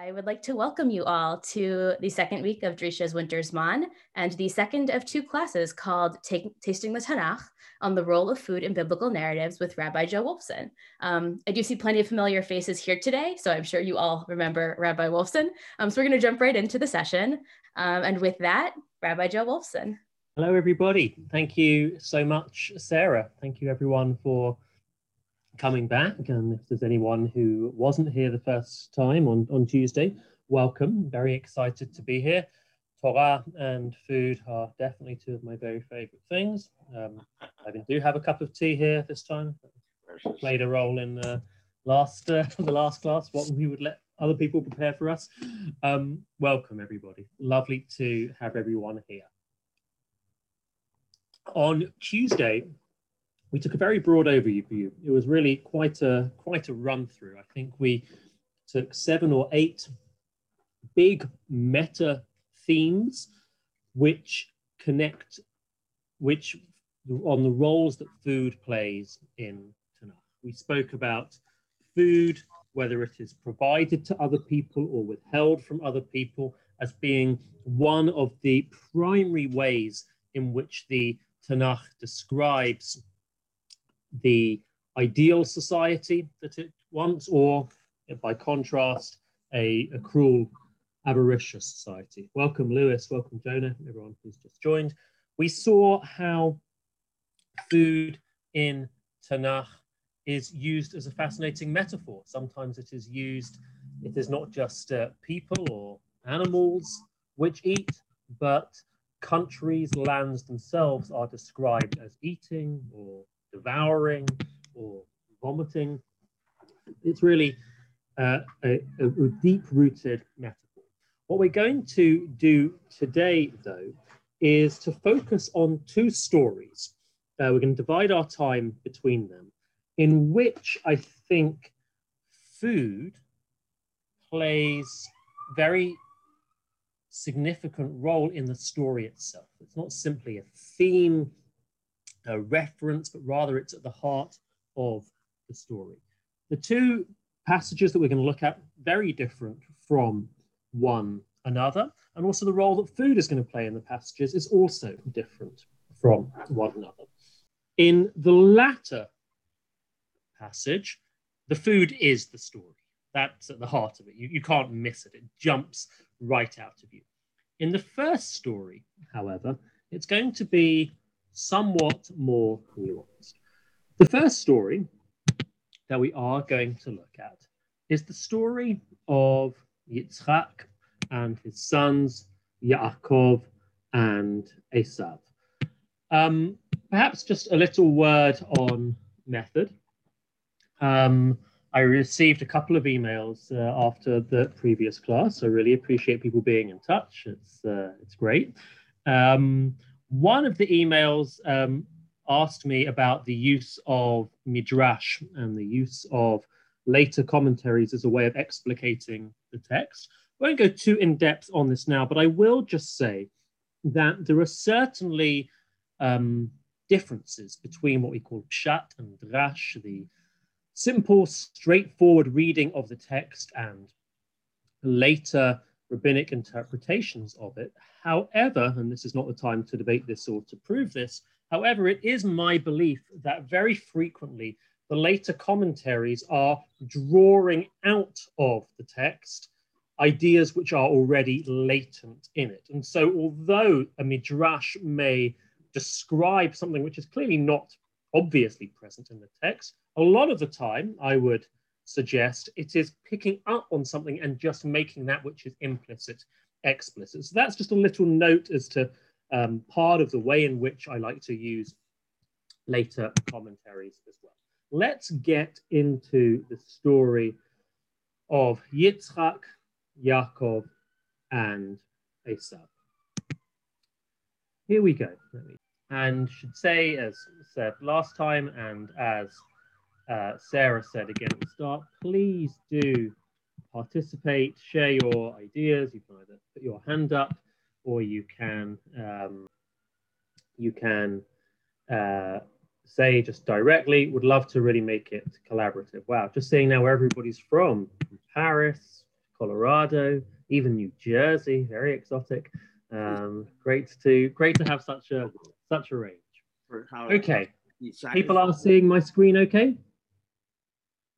I would like to welcome you all to the second week of Drisha's Winter Zman and the second of two classes called Tasting the Tanakh on the role of food in biblical narratives with Rabbi Joe Wolfson. Um, I do see plenty of familiar faces here today, so I'm sure you all remember Rabbi Wolfson. Um, so we're going to jump right into the session. Um, and with that, Rabbi Joe Wolfson. Hello, everybody. Thank you so much, Sarah. Thank you, everyone, for coming back. And if there's anyone who wasn't here the first time on, on Tuesday, welcome. Very excited to be here. Torah and food are definitely two of my very favorite things. Um, I do have a cup of tea here this time. Played a role in the last uh, the last class. What we would let other people prepare for us. Um, welcome everybody. Lovely to have everyone here. On Tuesday, we took a very broad overview. It was really quite a quite a run through. I think we took seven or eight big meta themes which connect which on the roles that food plays in Tanakh. We spoke about food, whether it is provided to other people or withheld from other people, as being one of the primary ways in which the Tanakh describes the ideal society that it wants, or by contrast, a, a cruel, avaricious society. Welcome, Lewis. Welcome, Jonah, everyone who's just joined. We saw how food in Tanakh is used as a fascinating metaphor. Sometimes it is used, it is not just uh, people or animals which eat, but countries, lands themselves are described as eating or devouring or vomiting. It's really uh, a, a deep rooted metaphor. What we're going to do today, though, is to focus on two stories. Uh, we're going to divide our time between them, in which I think food plays very significant role in the story itself. It's not simply a theme a reference, but rather it's at the heart of the story. The two passages that we're going to look at very different from one another, and also the role that food is going to play in the passages is also different from one another. In the latter passage, the food is the story. That's at the heart of it. You, you can't miss it. It jumps right out of you. In the first story, however, it's going to be somewhat more nuanced. The first story that we are going to look at is the story of Yitzchak and his sons Yaakov and Esav. Um, perhaps just a little word on method. Um, I received a couple of emails uh, after the previous class. I really appreciate people being in touch. It's uh, it's great. Um, one of the emails um, asked me about the use of midrash and the use of later commentaries as a way of explicating the text. I won't go too in depth on this now, but I will just say that there are certainly um, differences between what we call pshat and drash, the simple, straightforward reading of the text, and later rabbinic interpretations of it. However, and this is not the time to debate this or to prove this, however, it is my belief that very frequently the later commentaries are drawing out of the text ideas which are already latent in it. And so, although a midrash may describe something which is clearly not obviously present in the text, a lot of the time I would suggest it is picking up on something and just making that which is implicit explicit. So that's just a little note as to um, part of the way in which I like to use later commentaries as well. Let's get into the story of Yitzchak, Yaakov, and Esav. Here we go. And should say, as said last time, and as uh, Sarah said again at the start, please do participate, share your ideas. You can either put your hand up or you can um, you can uh, say just directly. Would love to really make it collaborative. Wow, just seeing now where everybody's from. from Paris, Colorado, even New Jersey, very exotic. Um, great to great to have such a such a range. Okay, people are seeing my screen. Okay,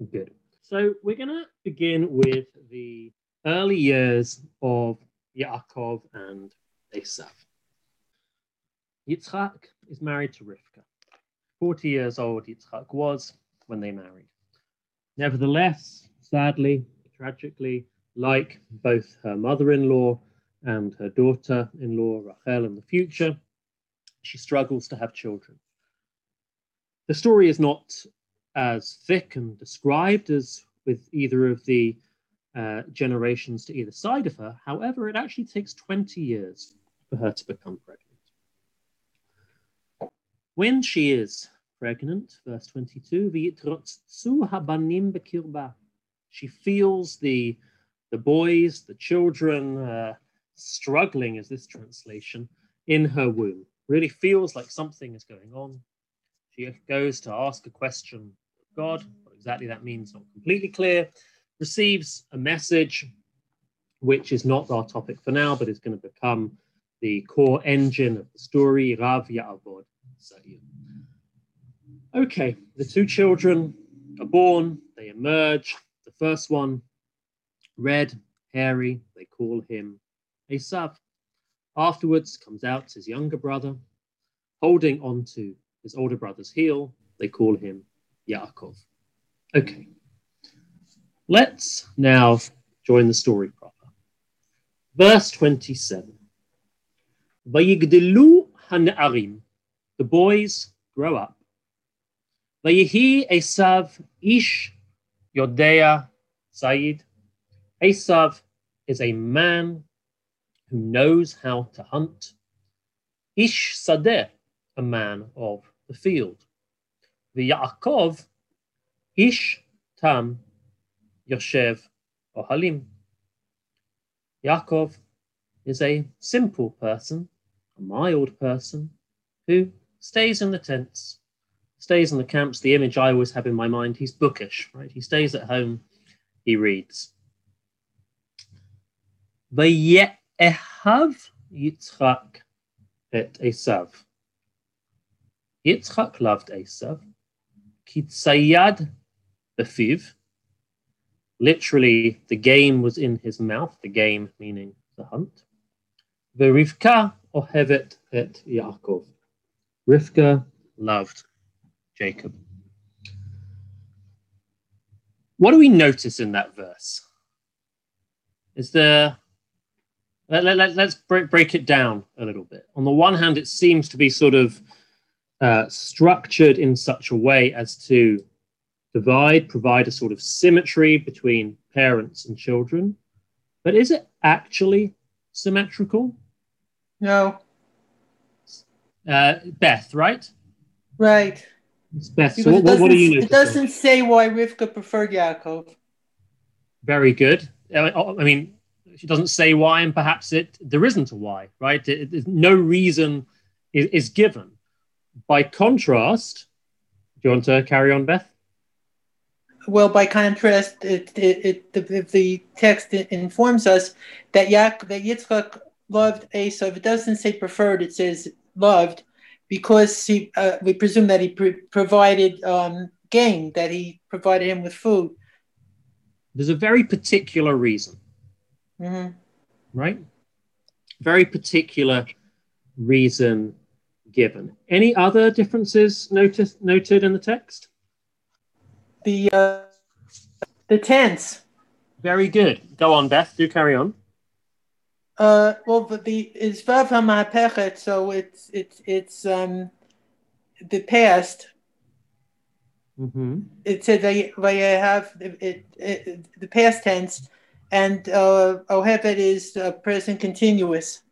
good. So we're gonna begin with the early years of Yaakov and Esav. Yitzchak is married to Rivka. 40 years old Yitzchak was when they married. Nevertheless, sadly, tragically, like both her mother in law and her daughter in law, Rachel, in the future, she struggles to have children. The story is not as thick and described as with either of the uh, generations to either side of her. However, it actually takes 20 years for her to become pregnant. When she is pregnant, verse 22, she feels the, the boys, the children, uh, struggling, is this translation, in her womb. Really feels like something is going on. She goes to ask a question God. What exactly that means, not completely clear. Receives a message, which is not our topic for now, but is going to become the core engine of the story, Rav Ya'avod Okay, the two children are born, they emerge. The first one, red, hairy, they call him Esav. Afterwards comes out his younger brother, holding onto his older brother's heel. They call him Yaakov. Okay, let's now join the story proper. Verse 27. Vayigdelu han'arim. The boys grow up. Vayihi Esav ish yodea Said. Esav is a man who knows how to hunt. Ish Sadeh, a man of the field. Yaakov, Ish Tam Yoshev Ohalim. Yaakov is a simple person, a mild person, who stays in the tents, stays in the camps. The image I always have in my mind, he's bookish, right? He stays at home, he reads. Vaye'ehav Yitzchak et Esav. Yitzchak loved Esav. Kitzayad befiv. Literally, the game was in his mouth, the game meaning the hunt. Verivka ohevet et Yaakov. Rivka loved Jacob. What do we notice in that verse? Is there let, us let, break, break it down a little bit. On the one hand, it seems to be sort of uh, structured in such a way as to divide, provide a sort of symmetry between parents and children. But is it actually symmetrical? No. Uh, Beth, right? Right. It's Beth. So what, what, do you It doesn't say why Rivka preferred Yaakov. Very good. I mean, she doesn't say why, and perhaps it there isn't a why, right? It, it, no reason is, is given. By contrast, do you want to carry on, Beth? Well, by contrast, it, it, it the, the text informs us that Yak, that Yitzchak loved Esav. It doesn't say preferred; it says loved, because he, uh, we presume that he pre- provided um, game, that he provided him with food. There's a very particular reason, mm-hmm. right? Very particular reason given. Any other differences noticed noted in the text? The uh, the tense. Very good. Go on, Beth. Do carry on. Uh, well, but the it's vav hamahapechet, so it's it's it's um the past. Mm-hmm. It said they they have it, it, it, the past tense, and uh, ohevet is uh, present continuous.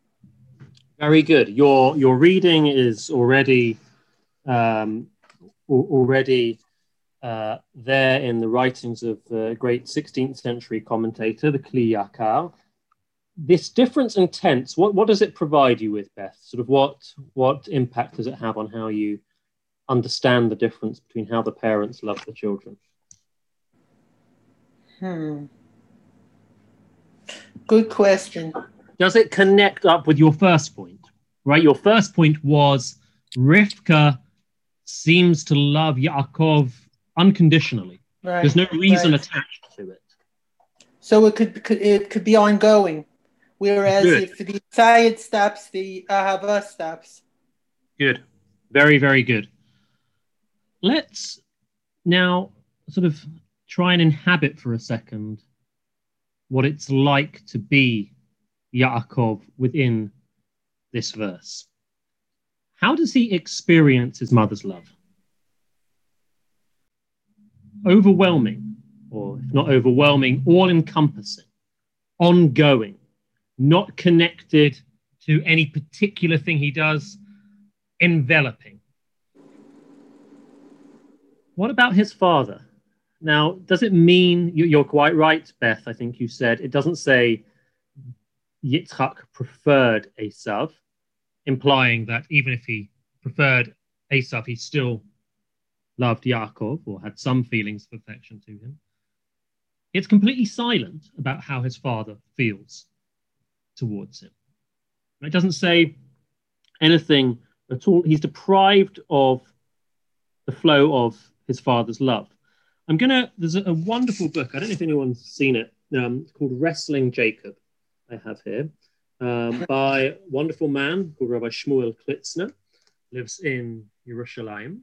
Very good. Your your reading is already um, already uh, there in the writings of the great 16th century commentator, the Kli Yakar. This difference in tense, what, what does it provide you with, Beth? Sort of what what impact does it have on how you understand the difference between how the parents love the children? Hmm. Good question. Does it connect up with your first point? Right? Your first point was Rivka seems to love Yaakov unconditionally. Right. There's no reason right. attached to it. So it could, could it could be ongoing. Whereas Good. if the Sayed stops, the Ahava stops. Good. Very, very good. Let's now sort of try and inhabit for a second what it's like to be Yaakov within this verse. How does he experience his mother's love? Overwhelming, or if not overwhelming, all encompassing, ongoing, not connected to any particular thing he does, enveloping. What about his father? Now, does it mean you- you're quite right, Beth? I think you said it doesn't say Yitzhak preferred Esav, implying that even if he preferred Esav, he still loved Yaakov or had some feelings of affection to him. It's completely silent about how his father feels towards him. It doesn't say anything at all. He's deprived of the flow of his father's love. I'm gonna. There's a, a wonderful book. I don't know if anyone's seen it. Um, called Wrestling Jacob. I have here um, by a wonderful man called Rabbi Shmuel Klitsner. Lives in Yerushalayim.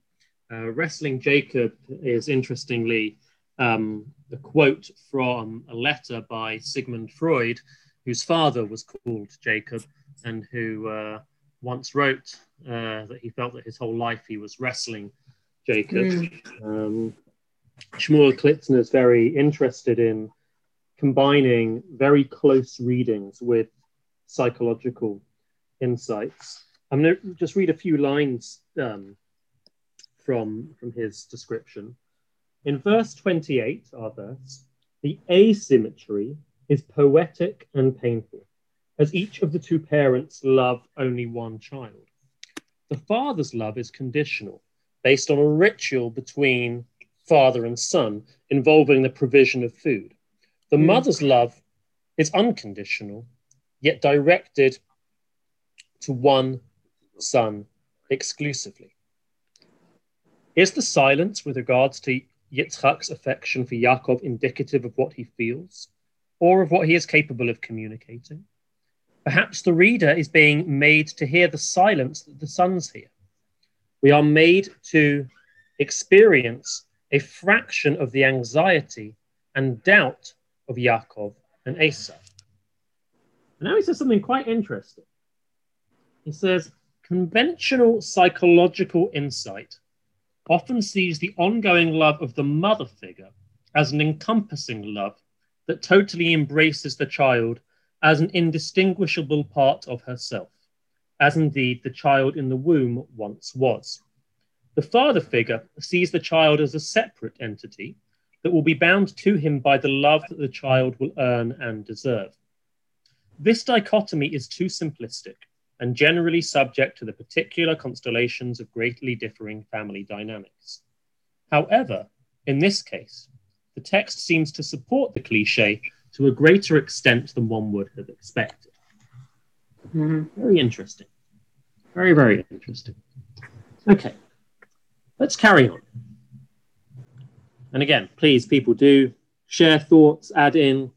Uh, Wrestling Jacob is interestingly um, a quote from a letter by Sigmund Freud, whose father was called Jacob, and who uh, once wrote uh, that he felt that his whole life he was wrestling Jacob. Um, Shmuel Klitsner is very interested in combining very close readings with psychological insights. I'm going to just read a few lines um, from, from his description. In verse 28, our verse, the asymmetry is poetic and painful, as each of the two parents love only one child. The father's love is conditional, based on a ritual between father and son involving the provision of food. The Mm. mother's love is unconditional, yet directed to one son exclusively. Is the silence with regards to Yitzchak's affection for Yaakov indicative of what he feels or of what he is capable of communicating? Perhaps the reader is being made to hear the silence that the sons hear. We are made to experience a fraction of the anxiety and doubt of Yaakov and Esau. And now he says something quite interesting. He says, conventional psychological insight often sees the ongoing love of the mother figure as an encompassing love that totally embraces the child as an indistinguishable part of herself, as indeed the child in the womb once was. The father figure sees the child as a separate entity that will be bound to him by the love that the child will earn and deserve. This dichotomy is too simplistic and generally subject to the particular constellations of greatly differing family dynamics. However, in this case, the text seems to support the cliche to a greater extent than one would have expected. Mhm. Very interesting. Very, very interesting. Okay, let's carry on. And again, please, people do share thoughts, add in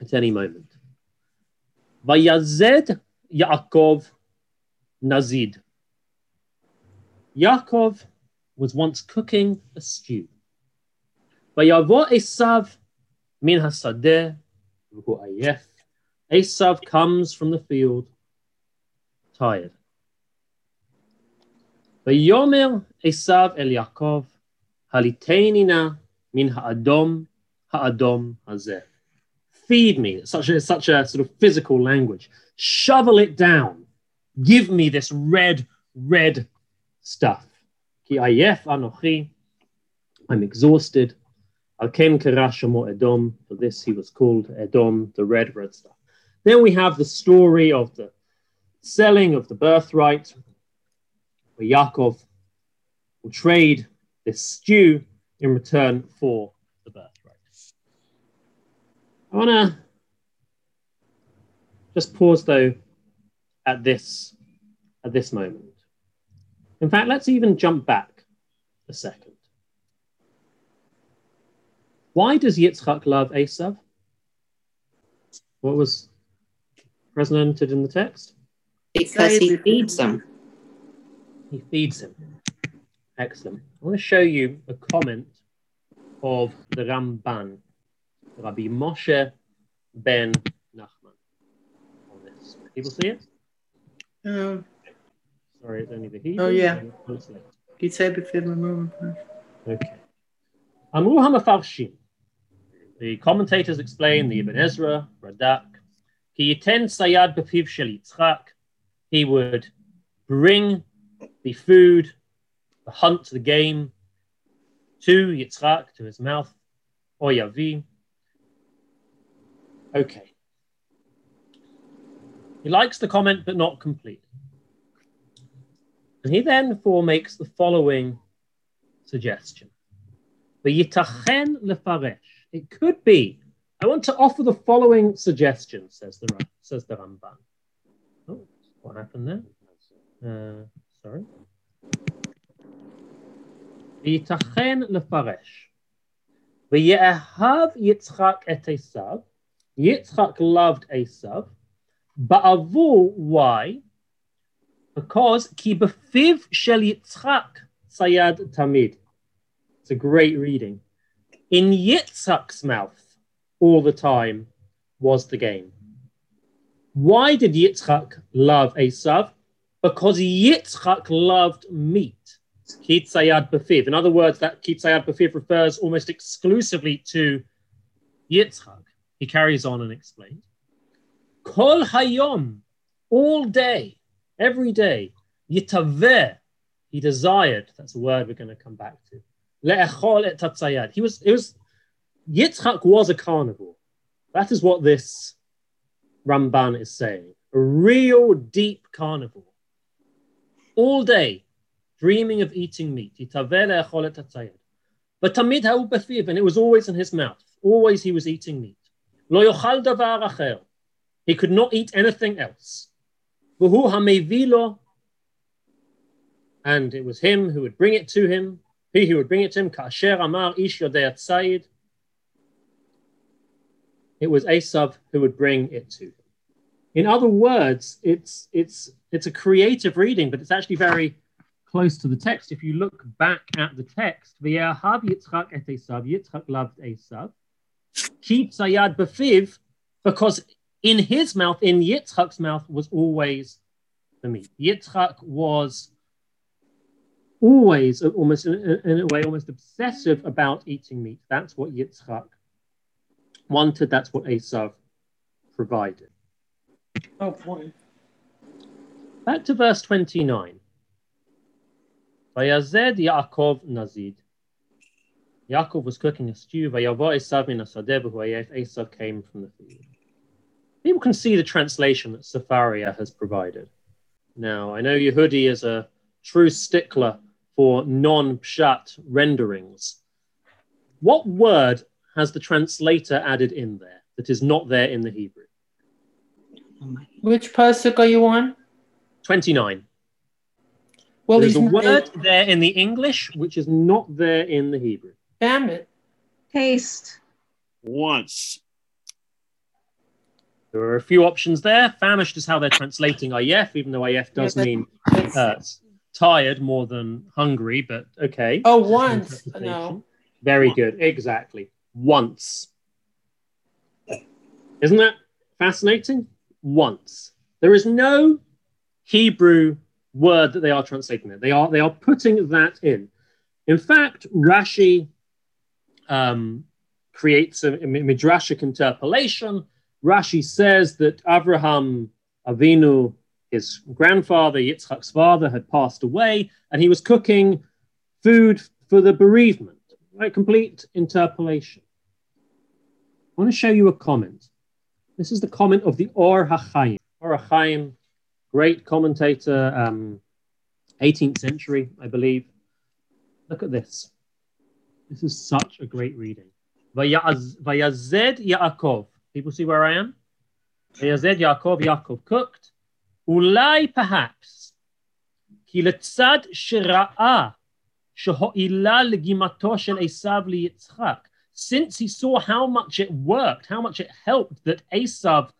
at any moment. Vayazed Yaakov Nazid. Yaakov was once cooking a stew. Vayavo Esav min hasadeh v'hu. Esav comes from the field, tired. Vayomer Esav el Yaakov, haliteni na min ha'adom ha'adom hazeh. Feed me, such a, such a sort of physical language. Shovel it down. Give me this red, red stuff. Ki ayef anochi. I'm exhausted. Al ken kara shemo Edom. For this he was called Edom, the red, red stuff. Then we have the story of the selling of the birthright, where Yaakov will trade this stew in return for the birthright. I want to Just pause though at this at this moment. In fact, let's even jump back a second. Why does Yitzchak love Esav? What was presented in the text? Because he feeds them. He feeds him. Excellent. I want to show you a comment of the Ramban, Rabbi Moshe ben Nachman. On this, people see it? Uh, Sorry, it's only the heat. Oh yeah. It's Okay. Amru Hamafarshim. The commentators explain the Ibn Ezra, Radak, he yiten sayad b'piv shel He would bring the food the hunt, the game, to Yitzchak, to his mouth, or Yavi. Okay. He likes the comment, but not completely. And he therefore makes the following suggestion. It could be. I want to offer the following suggestion, says the says the Ramban. Oh, what happened there? Uh, sorry. V'yitachen lefaresh. V'ye'ahav Yitzchak et Esav. Yitzchak loved Esav. Ba'avu, why? Because ki befiv shel Yitzchak sayad tamid. It's a great reading. In Yitzchak's mouth, all the time, was the game. Why did Yitzchak love Esav? Because Yitzchak loved meat. Kit sayad befiv. In other words, that kit sayad befiv refers almost exclusively to Yitzhak. He carries on and explains. Kol hayom, all day, every day, yitaveh, he desired. That's a word we're going to come back to. Le'echol et tatzayad. He was, it was, Yitzchak was a carnivore. That is what this Ramban is saying. A real deep carnivore. All day, dreaming of eating meat. But tamid and it was always in his mouth. Always he was eating meat. He could not eat anything else. And it was him who would bring it to him. He who would bring it to him. It was Esav who would bring it to him. In other words, it's it's it's a creative reading, but it's actually very close to the text. If you look back at the text, V'yahav Yitzchak et Esav, Yitzchak loved Esav. Keep Sayad Befiv, because in his mouth, in Yitzchak's mouth, was always the meat. Yitzchak was always, almost in, in a way, almost obsessive about eating meat. That's what Yitzchak wanted. That's what Esav provided. Oh boy. Back to verse 29. Vayazed Yaakov Nazid. Yaakov was cooking a stew. Vayavo Esav min. Esav came from the field. People can see the translation that Sefaria has provided. Now, I know Yehudi is a true stickler for non-pshat renderings. What word has the translator added in there that is not there in the Hebrew? Which pasuk are you on? 29. Well, There's a word there in the English which is not there in the Hebrew. Damn it. Taste. Once. There are a few options there. Famished is how they're translating ayef, even though ayef does Yeah, mean it's- uh, tired more than hungry, but okay. oh, once. No. Very good. Exactly. Once. Isn't that fascinating? Once. There is no Hebrew word that they are translating it. They are they are putting that in. In fact, Rashi um, creates a, a midrashic interpolation. Rashi says that Abraham Avinu, his grandfather, Yitzchak's father, had passed away, and he was cooking food for the bereavement. Right, complete interpolation. I want to show you a comment. This is the comment of the Or HaChaim. Or HaChaim, great commentator, um, 18th century, I believe. Look at this. This is such a great reading. Vayazed Yaakov. People see where I am? Vayazed Yaakov, Yaakov cooked. Ulai perhaps. Kiletzad shira'a. Sheho'ila legimato shel liyitzchak. Since he saw how much it worked, how much it helped that Asav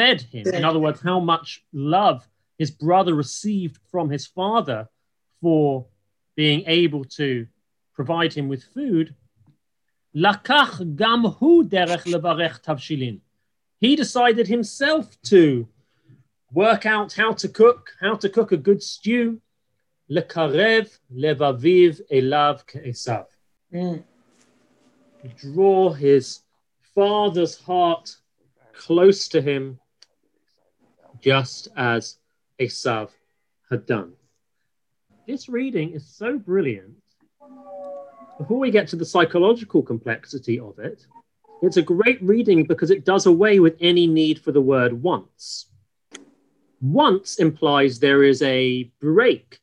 fed him. In other words, how much love his brother received from his father for being able to provide him with food. He decided himself to work out how to cook, how to cook a good stew. Lekarev levaviv elav keesav. Mm. Draw his father's heart close to him just as Esav had done. This reading is so brilliant. Before we get to the psychological complexity of it, it's a great reading because it does away with any need for the word once. Once implies there is a break.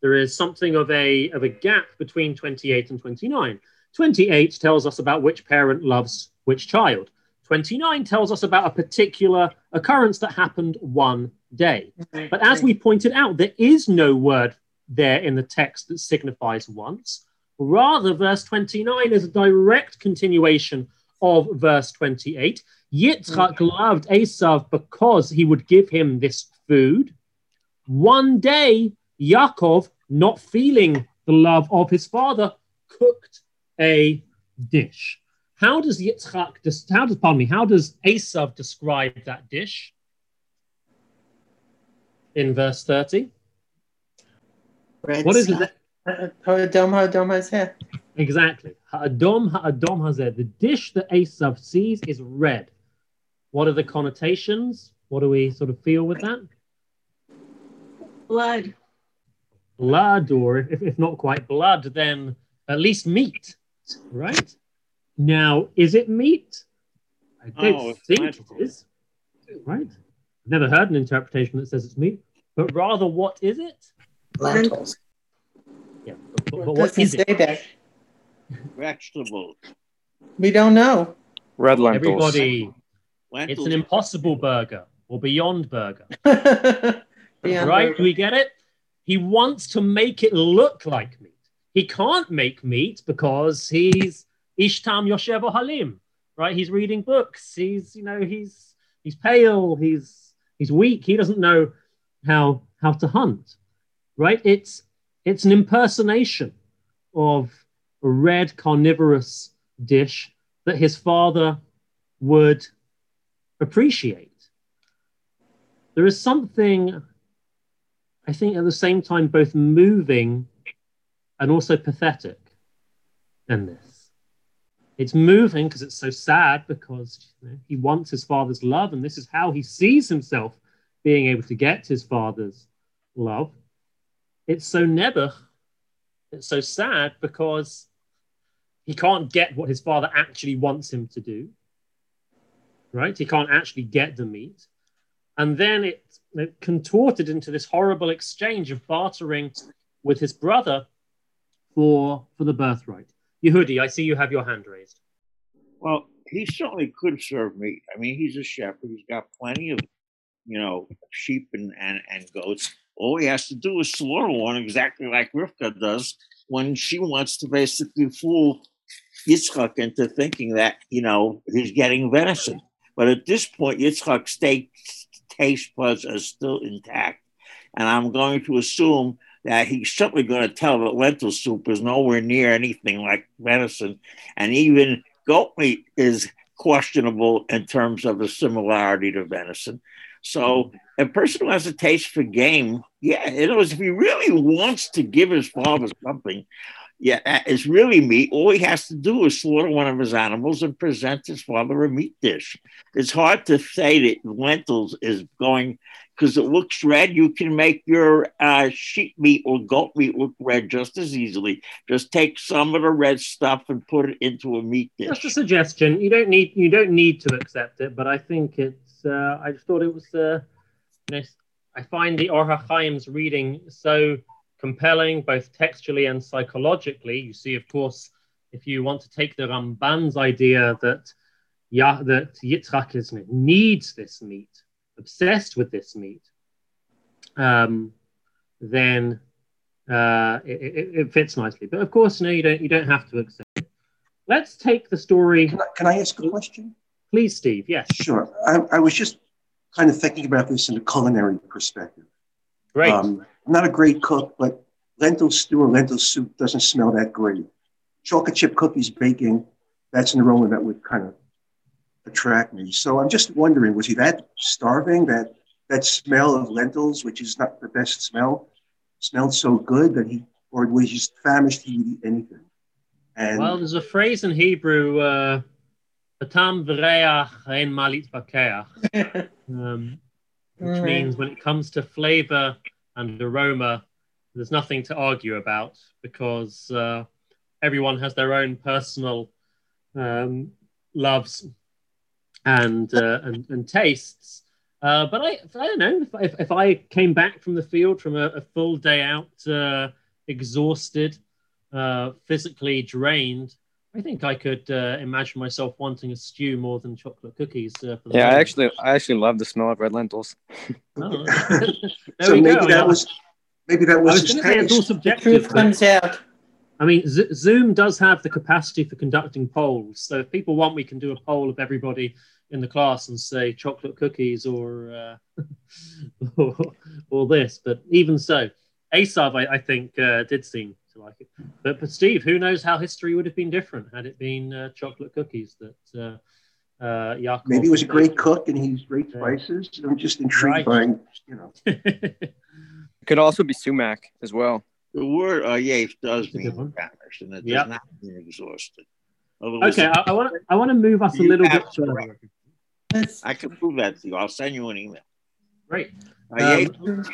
There is something of a, of a gap between 28 and 29. 28 tells us about which parent loves which child. 29 tells us about a particular occurrence that happened one day. But as we pointed out, there is no word there in the text that signifies once. Rather, verse 29 is a direct continuation of verse 28. Yitzchak loved Esav because he would give him this food. One day, Yaakov, not feeling the love of his father, cooked a dish. How does Yitzchak, how does, pardon me, how does Esav describe that dish? In verse 30. Red What is stuff. it? Ha'adam, ha'adam hazeh. Exactly. Ha'adom, ha'adom hazeh. The dish that Esav sees is red. What are the connotations? What do we sort of feel with that? Blood. Blood, or if, if not quite blood, then at least meat, right? Now, is it meat? I oh, don't Oh, think magical. it is, right? I've never heard an interpretation that says it's meat, but rather, what is it? Lentils. Yeah, but, but It what it? say that. Vegetables. We don't know. Red lentils. Everybody, Lentils. it's an impossible burger or beyond burger. Beyond right? burger. We get it? He wants to make it look like meat. He can't make meat because he's Ishtam Yoshev Halim, right? He's reading books. He's, you know, he's he's pale, he's he's weak, he doesn't know how how to hunt. Right? It's it's an impersonation of a red carnivorous dish that his father would appreciate. There is something I think at the same time both moving and also pathetic in this. It's moving because it's so sad because you know, he wants his father's love, and this is how he sees himself being able to get his father's love. It's so nebuch, it's so sad because he can't get what his father actually wants him to do. Right? He can't actually get the meat. And then it, it contorted into this horrible exchange of bartering with his brother for for the birthright. Yehudi, I see you have your hand raised. Well, he certainly could serve meat. I mean, he's a shepherd. He's got plenty of, you know, sheep and, and, and goats. All he has to do is slaughter one exactly like Rivka does when she wants to basically fool Yitzchak into thinking that, you know, he's getting venison. But at this point, Yitzchak's taste buds are still intact. And I'm going to assume that he's certainly going to tell that lentil soup is nowhere near anything like venison. And even goat meat is questionable in terms of the similarity to venison. So a person who has a taste for game, yeah, other words, if he really wants to give his father something, yeah, is really meat. All he has to do is slaughter one of his animals and present his father a meat dish. It's hard to say that lentils is going because it looks red. You can make your uh, sheep meat or goat meat look red just as easily. Just take some of the red stuff and put it into a meat dish. Just a suggestion. You don't need you don't need to accept it, but I think it's. Uh, I just thought it was. Uh, I find the Or HaChaim's reading so compelling, both textually and psychologically. You see, of course, if you want to take the Ramban's idea that yeah, that Yitzhak is, needs this meat, obsessed with this meat, um, then uh, it, it, it, fits nicely. But of course, no, you don't. You don't have to accept. It. Let's take the story. Can I, can I ask a question? Please, Steve. Yes. Sure. I, I was just kind of thinking about this in a culinary perspective. Great. Um, I'm not a great cook, but lentil stew or lentil soup doesn't smell that great. Chocolate chip cookies baking, that's an aroma that would kind of attract me. So I'm just wondering, was he that starving that that smell of lentils, which is not the best smell, smelled so good that he, or was he just famished? He would eat anything. And well, there's a phrase in Hebrew, uh, "Atam ein malit um, which means when it comes to flavor and aroma, there's nothing to argue about because uh, everyone has their own personal um, loves and, uh, and, and tastes. Uh, but I, I don't know if, if, if, I came back from the field from a, a full day out, uh, exhausted, uh, physically drained, I think I could uh, imagine myself wanting a stew more than chocolate cookies. Uh, yeah, I actually, I actually love the smell of red lentils. oh, so maybe go. that was, maybe that was. I was going to say it's all subjective. Truth comes out. I mean, Z- Zoom does have the capacity for conducting polls. So if people want, we can do a poll of everybody in the class and say chocolate cookies or uh, or, or, this. But even so, Asav, I, I think, uh, did seem to like it. But, but Steve, who knows how history would have been different had it been uh, chocolate cookies that uh, uh, Yaakov Maybe he was a great cook and he's great spices. I'm just intrigued right. by, you know. it could also be sumac as well. The word uh, Yates does mean famished, and it yep. does not mean exhausted. okay, I, want I want to move us a little bit further. I can prove that to you. I'll send you an email. Great. Yates um,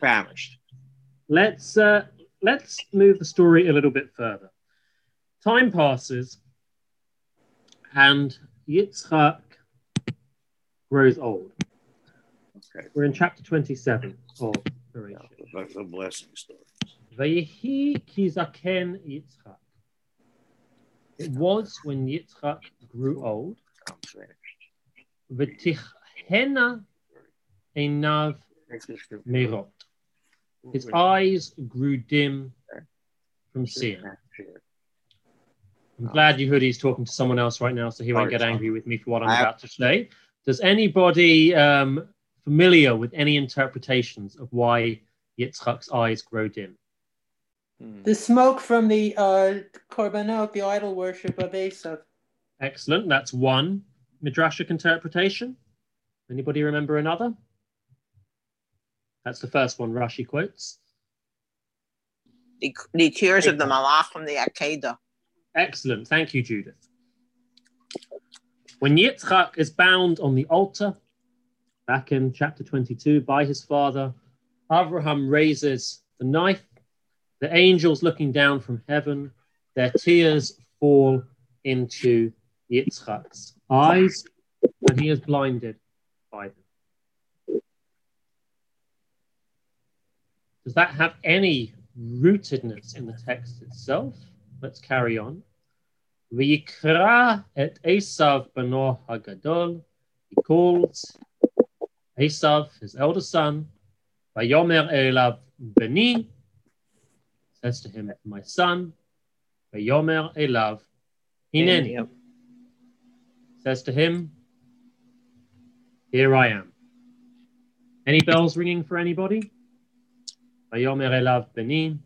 famished. Let's uh, let's move the story a little bit further. Time passes, and Yitzchak grows old. Okay. We're in chapter 27 of the blessing story. Vayehi kizaken Yitzchak. It was when Yitzchak grew old. V'tichhena merot. His eyes grew dim from seeing. I'm glad you heard he's talking to someone else right now, so he won't get angry with me for what I'm about to say. Does anybody um, familiar with any interpretations of why Yitzchak's eyes grow dim? The smoke from the uh, korbanot, the idol worship of Esav. Excellent. That's one midrashic interpretation. Anybody remember another? That's the first one Rashi quotes. The, the tears of the malach from the Akedah. Excellent. Thank you, Judith. When Yitzchak is bound on the altar, back in chapter 22, by his father, Abraham raises the knife the angels looking down from heaven, their tears fall into Yitzchak's eyes, and he is blinded by them. Does that have any rootedness in the text itself? Let's carry on. V'yikra et Esav bano hagadol. He calls Esav, his elder son, Vayomer elav beni, says to him, My son, Vayomer Elav, Hineni, says to him, Here I am. Any bells ringing for anybody? Vayomer Elav Beni,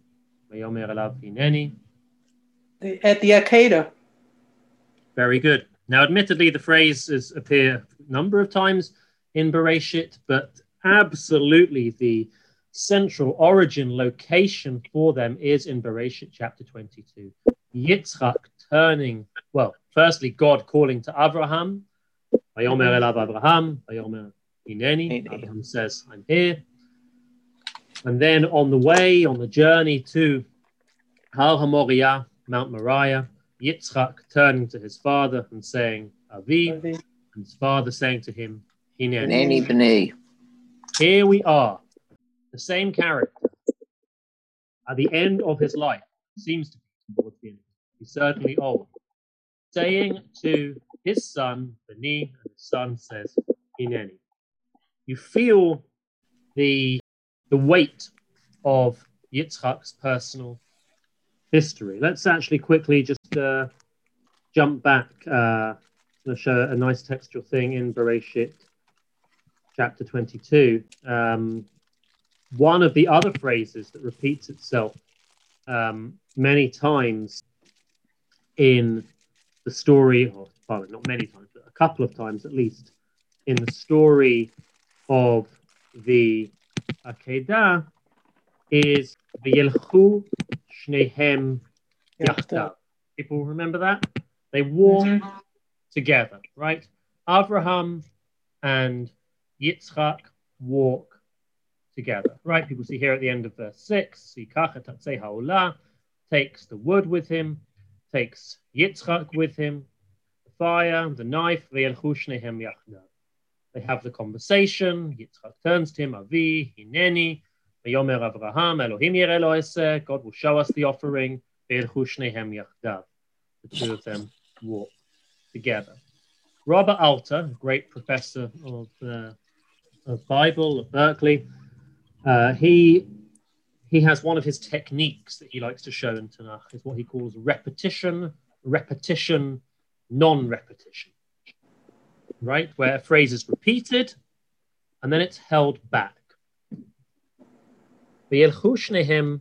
Vayomer Elav Hineni. At the Akedah. Very good. Now, admittedly, the phrases appear a number of times in Bereshit, but absolutely the central origin location for them is in Bereshit chapter 22. Yitzchak turning, well, firstly, God calling to Abraham, Vayomer elav Abraham, Vayomer Hineni, Abraham says, I'm here. And then on the way, on the journey to Har HaMoriah, Mount Moriah, Yitzchak turning to his father and saying, Avi, Avi. and his father saying to him, Hineni. Hineni. Here we are the same character at the end of his life, seems to be towards the end, he's certainly old, saying to his son, Beni, and his son says, Hineni. You feel the, the weight of Yitzhak's personal history. Let's actually quickly just uh, jump back uh, and show a nice textual thing in Bereshit chapter 22. Um, one of the other phrases that repeats itself um, many times in the story, or well, not many times, but a couple of times at least, in the story of the Akedah is V'yelchu shnehem yachdav. People remember that? They walk Mhm. together, right? Abraham and Yitzchak walk together, right? People see here at the end of verse 6, Yikach tatzei ha'olah, takes the wood with him, takes Yitzchak with him, the fire, the knife. They have the conversation. Yitzchak turns to him, Avi, Hineni, Avraham, Elohim. God will show us the offering. The two of them walk together. Robert Alter, a great professor of, uh, of Bible at Berkeley, uh, he he has one of his techniques that he likes to show in Tanakh is what he calls repetition, repetition, non-repetition. Right, where a phrase is repeated and then it's held back. V'yelchu shnehem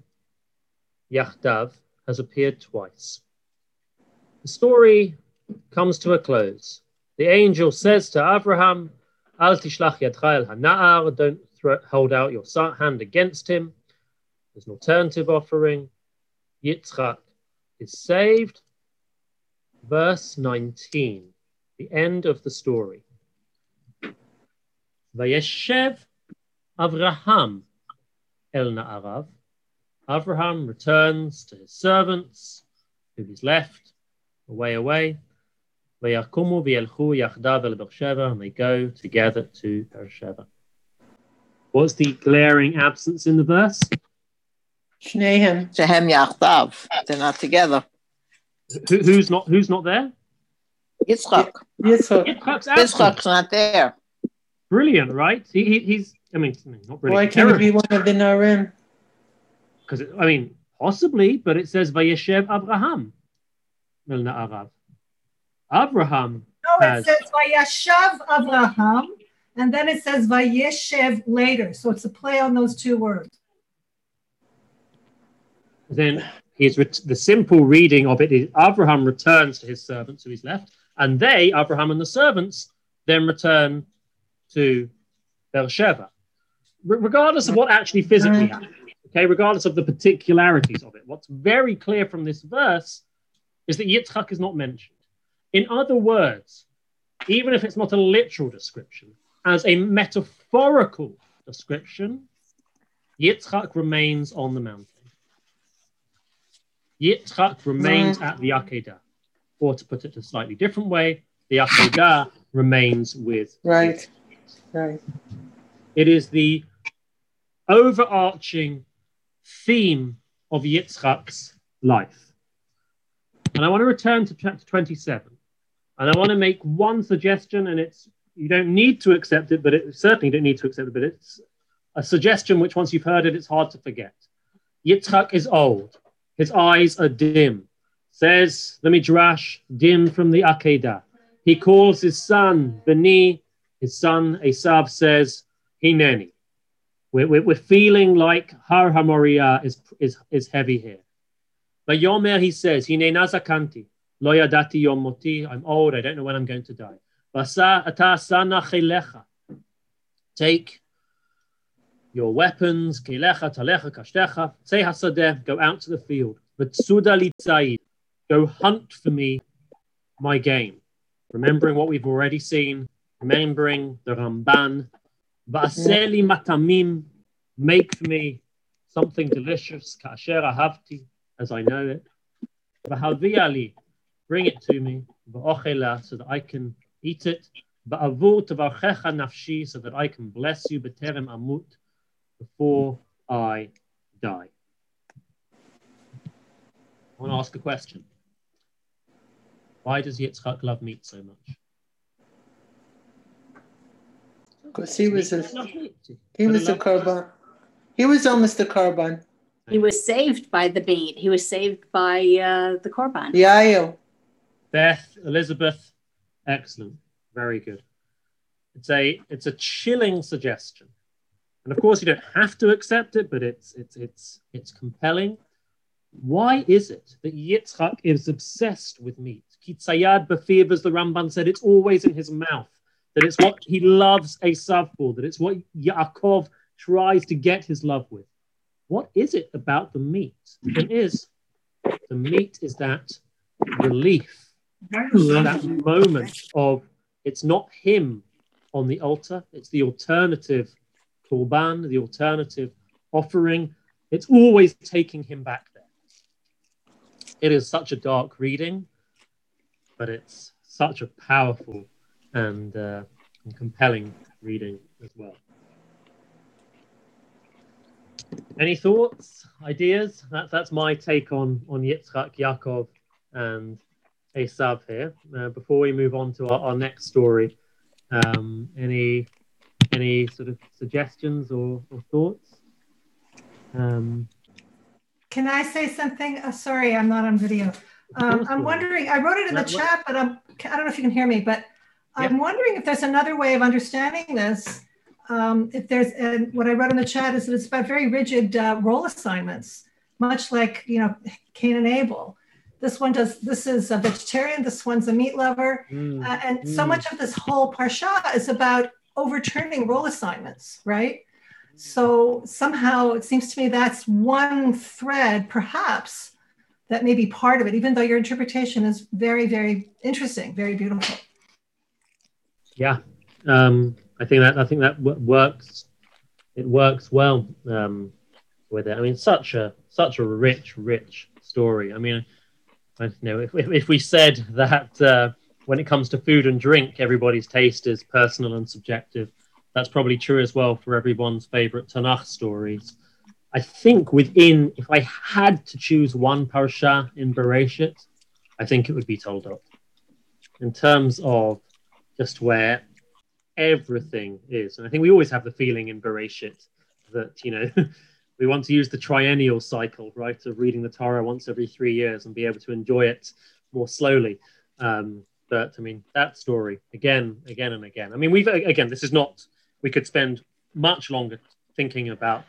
yachdav has appeared twice. The story comes to a close. The angel says to Abraham, Al tishlach yadcha el hana'ar, don't hold out your hand against him. There's an alternative offering. Yitzchak is saved. Verse 19, the end of the story. Vayeshev Avraham el na'arav. Abraham returns to his servants who he's left away, away. Vayakumu v'yelchu yachdav and they go together to Beersheba. What's the glaring absence in the verse? Shnehem. Shehem yachdav. They're not together. Who, who's not? Who's not there? Yitzchak. Yitzchak. Yitzchak's absent. Yitzchak's not there. Brilliant, right? He, he, he's. I mean, not Why brilliant. can't it be one of the Narim? Because I mean, possibly, but it says Vayeshev Abraham. El na'arav. Abraham No, it has- says Vayashav Abraham, and then it says Vayeshev later. So it's a play on those two words. then he's the simple reading of it is Abraham returns to his servants who he's left, and they, Abraham and the servants, then return to Beersheba. Re- regardless of what actually physically happened, okay, regardless of the particularities of it, what's very clear from this verse is that Yitzchak is not mentioned. In other words, even if it's not a literal description, as a metaphorical description, Yitzchak remains on the mountain. Yitzchak remains at the Akedah. Or to put it a slightly different way, the Akedah remains with. Right. Right. It is the overarching theme of Yitzchak's life. And I want to return to chapter 27. And I want to make one suggestion, and it's you don't need to accept it, but it certainly don't need to accept it, but it's a suggestion which once you've heard it, it's hard to forget. Yitzchak is old. His eyes are dim. Says the Midrash, dim from the Akedah. He calls his son Beni. His son Esav says, Hineni. We're, we're, we're feeling like Har Hamoria is, is, is heavy here. But Yomer, he says, Hine nazakanti, lo yadati yom moti. I'm old, I don't know when I'm going to die. Basa ata sana chilecha. Take your weapons, kilecha, talecha, kashtecha, say hasadeh, go out to the field. Go hunt for me my game. Remembering what we've already seen, remembering the Ramban. Matamim, make for me something delicious, kasher ahavti, as I know it. Ali, bring it to me, so that I can eat it. Va'avur tavarchecha nafshi, so that I can bless you, b'terem amut, before I die. I want to ask a question. Why does Yitzchak love meat so much? Because he was a he was a love- korban. He was almost a korban. He was saved by the meat. He was saved by uh, the korban. Yael. Beth, Elizabeth, excellent, very good. It's a it's a chilling suggestion, and of course you don't have to accept it, but it's it's it's it's compelling. Why is it that Yitzchak is obsessed with meat? Kitzayad b'fiv, as the Ramban said, it's always in his mouth. That it's what he loves Esav for. That it's what Yaakov tries to get his love with. What is it about the meat? It is the meat is that relief that moment of it's not him on the altar, it's the alternative korban, the alternative offering. It's always taking him back there. It is such a dark reading, but it's such a powerful and, uh, and compelling reading as well. Any thoughts, ideas? That's that's my take on on Yitzchak, Yaakov, and Esav here. Uh, before we move on to our, our next story, um, any any sort of suggestions or, or thoughts? Um, Can I say something? Uh, sorry, I'm not on video. Um, I'm wondering, I wrote it in the chat, but I'm, I don't know if you can hear me, but I'm wondering if there's another way of understanding this. Um, if there's, and what I wrote in the chat is that it's about very rigid uh, role assignments, much like, you know, Cain and Abel. This one does, this is a vegetarian, this one's a meat lover. mm, Uh, and so mm. much of this whole parsha is about overturning role assignments, right? So somehow it seems to me that's one thread, perhaps, that may be part of it, even though your interpretation is very, very interesting, very beautiful. Yeah, um, I think that I think that w- works. It works well um, with it. I mean, such a such a rich, rich story. I mean, you know, if, if, we said that uh, when it comes to food and drink, everybody's taste is personal and subjective, that's probably true as well for everyone's favorite Tanakh stories. I think within, if I had to choose one parsha in Bereshit, I think it would be Toldot. In terms of just where everything is. And I think we always have the feeling in Bereshit that, you know, we want to use the triennial cycle, right, of reading the Torah once every three years and be able to enjoy it more slowly. Um, but I mean, that story again, again, and again. I mean, we've, again, this is not, we could spend much longer thinking about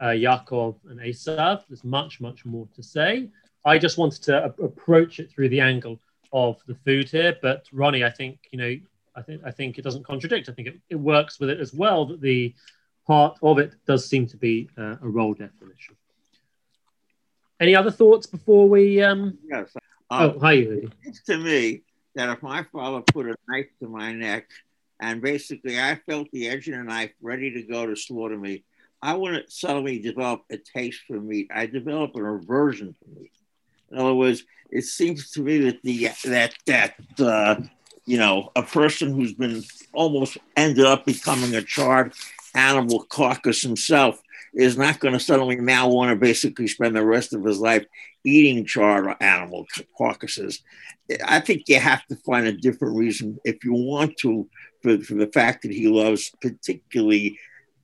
uh, Yaakov and Esav. There's much, much more to say. I just wanted to a- approach it through the angle of the food here. But Ronnie, I think, you know, I think I think it doesn't contradict. I think it, it works with it as well. That the part of it does seem to be uh, a role definition. Any other thoughts before we? Um... Yes. oh, hi, Yehudi. It's to me that if my father put a knife to my neck and basically I felt the edge of the knife ready to go to slaughter me, I wouldn't suddenly develop a taste for meat. I develop an aversion for meat. In other words, it seems to me that the that that uh, you know a person who's been almost ended up becoming a charred animal carcass himself is not going to suddenly now want to basically spend the rest of his life eating charred animal carcasses. I think you have to find a different reason if you want to for, for the fact that he loves particularly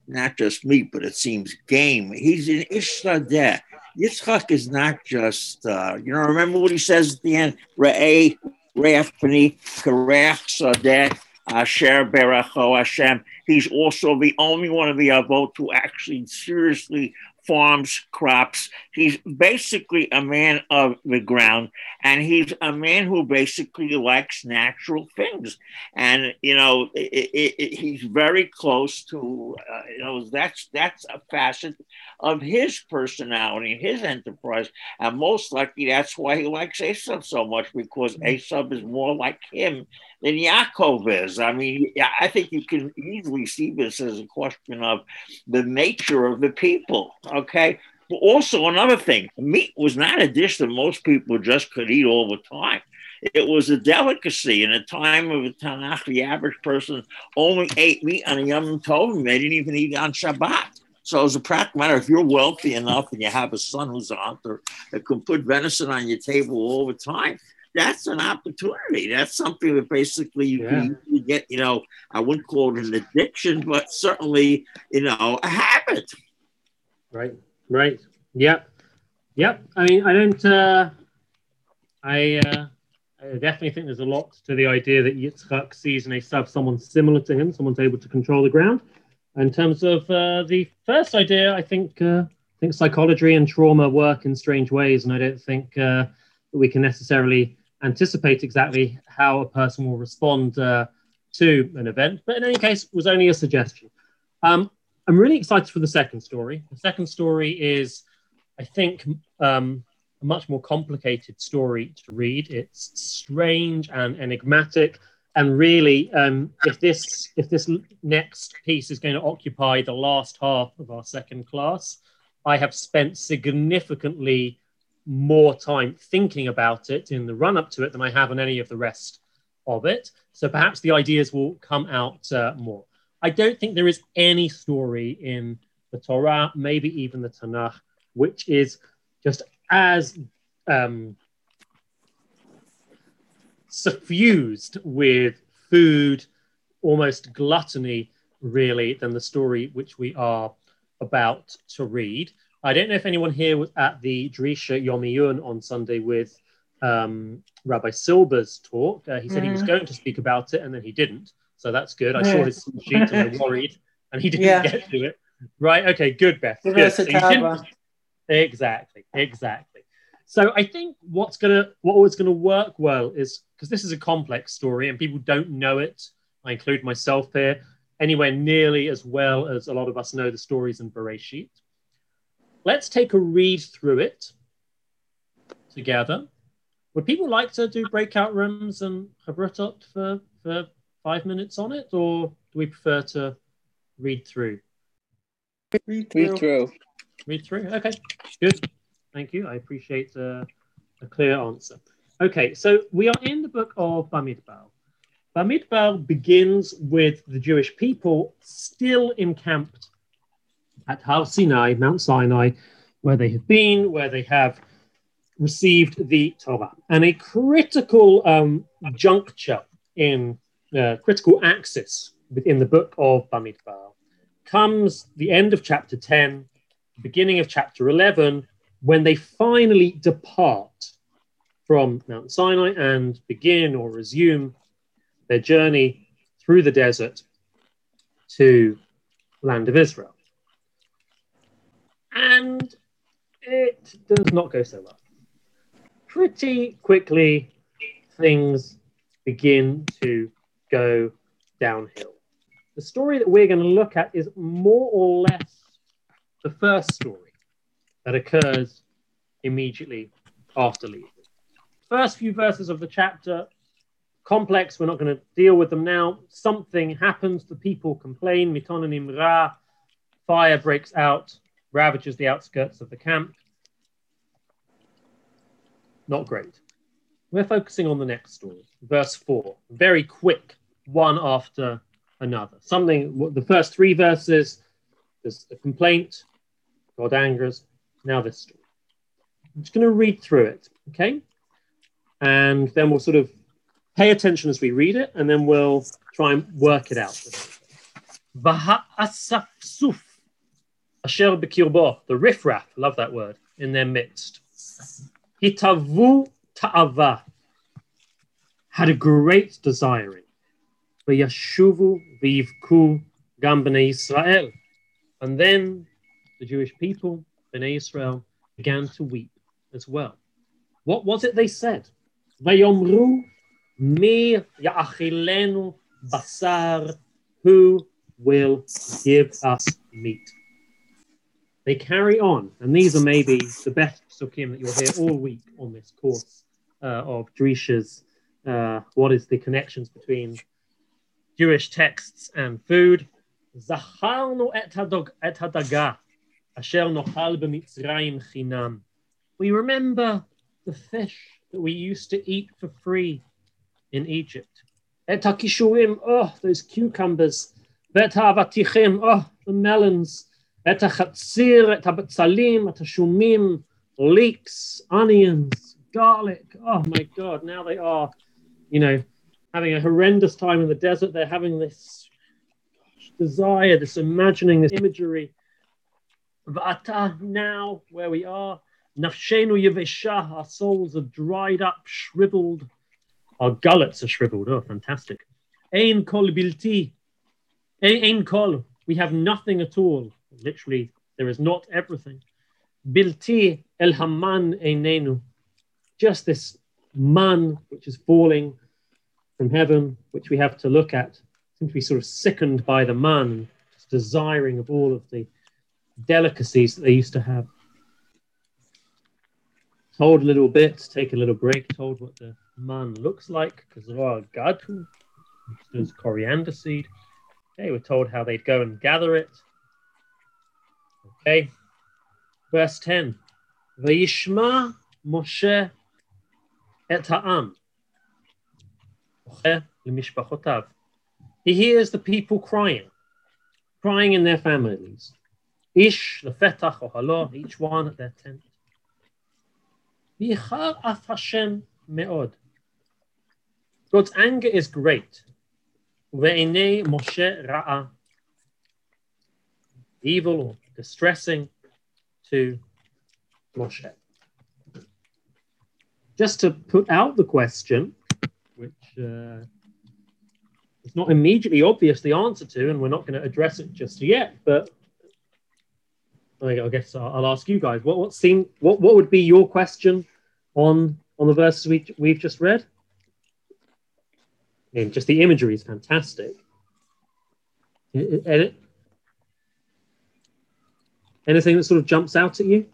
not just meat, but it seems game. He's an Ishsadeh. Yitzchak is not just, uh, you know, remember what he says at the end? Re'eh, re'eh p'ni, karech sadeh, asher beracho Hashem. He's also the only one of the Avot who actually seriously farms crops. He's basically a man of the ground, and he's a man who basically likes natural things. And you know, it, it, it, he's very close to uh, you know that's that's a facet of his personality, his enterprise, and most likely that's why he likes Esav so much because Esav is more like him than Yaakov is. I mean, I think you can easily see this as a question of the nature of the people. Okay. But also another thing, meat was not a dish that most people just could eat all the time. It was a delicacy. In a time of the Tanakh, the average person only ate meat on a Yom Tov. They didn't even eat on Shabbat. So as a practical matter, if you're wealthy enough and you have a son who's a hunter that can put venison on your table all the time, that's an opportunity. That's something that basically you Yeah. can you get. You know, I wouldn't call it an addiction, but certainly, you know, a habit. Right, right. Yep, yep. I mean, I don't. Uh, I, uh, I definitely think there's a lot to the idea that Yitzchak sees in Esav someone similar to him, someone's able to control the ground. In terms of uh, the first idea, I think uh, I think psychology and trauma work in strange ways, and I don't think uh, that we can necessarily anticipate exactly how a person will respond uh, to an event. But in any case, was only a suggestion. Um, I'm really excited for the second story. The second story is, I think, um, a much more complicated story to read. It's strange and enigmatic, and really, um, if this if this next piece is going to occupy the last half of our second class, I have spent significantly more time thinking about it in the run up to it than I have on any of the rest of it. So perhaps the ideas will come out uh, more. I don't think there is any story in the Torah, maybe even the Tanakh, which is just as um, suffused with food, almost gluttony, really, than the story which we are about to read. I don't know if anyone here was at the Drisha Yom Iyun on Sunday with um, Rabbi Silber's talk. Uh, he said he was Mhm. going to speak about it and then he didn't. So that's good. I saw his sheet and I worried and he didn't Yeah. get to it. Right. Okay. Good, Beth. Good. So Exactly, exactly. So I think what's gonna what always gonna work well is because this is a complex story and people don't know it. I include myself here anywhere nearly as well as a lot of us know the stories in Bereshit. Let's take a read through it together. Would people like to do breakout rooms and chavrutot for for five minutes on it, or do we prefer to read through? Read Read through. Read through. Okay, good. Thank you. I appreciate uh, a clear answer. Okay, so we are in the book of Bamidbar. Bamidbar begins with the Jewish people still encamped at Har Sinai, Mount Sinai, where they have been, where they have received the Torah. And a critical um, juncture in uh, critical axis within the book of Bamidbar comes the end of chapter 10, beginning of chapter 11, when they finally depart from Mount Sinai and begin or resume their journey through the desert to land of Israel. And it does not go so well. Pretty quickly, things begin to go downhill. The story that we're going to look at is more or less the first story that occurs immediately after leaving. First few verses of the chapter, complex, we're not going to deal with them now. Something happens, the people complain, mitonanim ra, fire breaks out, ravages the outskirts of the camp. Not great. We're focusing on the next story, verse 4. Very quick, one after another. Something, the first three verses, there's a complaint, God angers. Now this story. I'm just going to read through it, okay? And then we'll sort of pay attention as we read it, and then we'll try and work it out. Asher bekirbo, the riffraff, love that word, in their midst. Hitavu ta'ava, had a great desiring. Vayashuvu v'yivku gam b'nei Israel. And then the Jewish people, Bnei Israel, began to weep as well. What was it they said? Vayomru mi ya'achilenu basar, who will give us meat? They carry on, and these are maybe the best sukkim that you'll hear all week on this course uh, of Drisha's uh, What is the Connections Between Jewish Texts and Food? Et asher nochal chinam. We remember the fish that we used to eat for free in Egypt. Et oh, those cucumbers. Oh, the melons. את החציר, את הבצלים, את השומים, leeks, onions, garlic. Oh my God. Now they are, you know, having a horrendous time in the desert. They're having this desire, this imagining, this imagery. Vata, now where we are, nafshenu yevesha, our souls are dried up, shriveled. Our gullets are shriveled. Oh, fantastic. Ein kol bilti. Ein kol. We have nothing at all. Literally, there is not everything. Bilti el haman einenu. Just this man which is falling from heaven, which we have to look at. Seem to be sort of sickened by the man, just desiring of all of the delicacies that they used to have. Told a little bit, take a little break, told what the man looks like, because of our gadu, there's coriander seed. Okay, we're told how they'd go and gather it. Okay, verse 10. Vayishma Moshe et ha'am. He hears the people crying, crying in their families. Ish, lefetach, ohalo, each one at their tent. Vichar af Hashem me'od. God's anger is great. Ve'enei Moshe ra'a. Evil or distressing to Moshe. Just to put out the question, which uh, is not immediately obvious the answer to, and we're not going to address it just yet, but I guess I'll, ask you guys what what seem what what would be your question on on the verses we we've just read? And just the imagery is fantastic. Anything that sort of jumps out at you?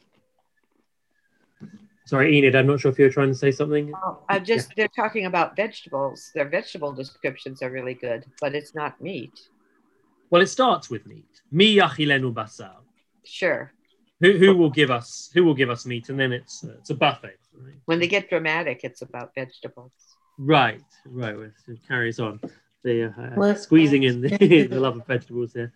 Sorry, Enid, I'm not sure if you're trying to say something. Oh, I just yeah. they're talking about vegetables. Their vegetable descriptions are really good, but it's not meat. Well, it starts with meat. Mi yachilenu basar. Sure. Who, who will give us who will give us meat, and then it's uh, it's a buffet. Right? When they get dramatic, it's about vegetables. Right, right. It carries on. The uh, squeezing in the, the love of vegetables here.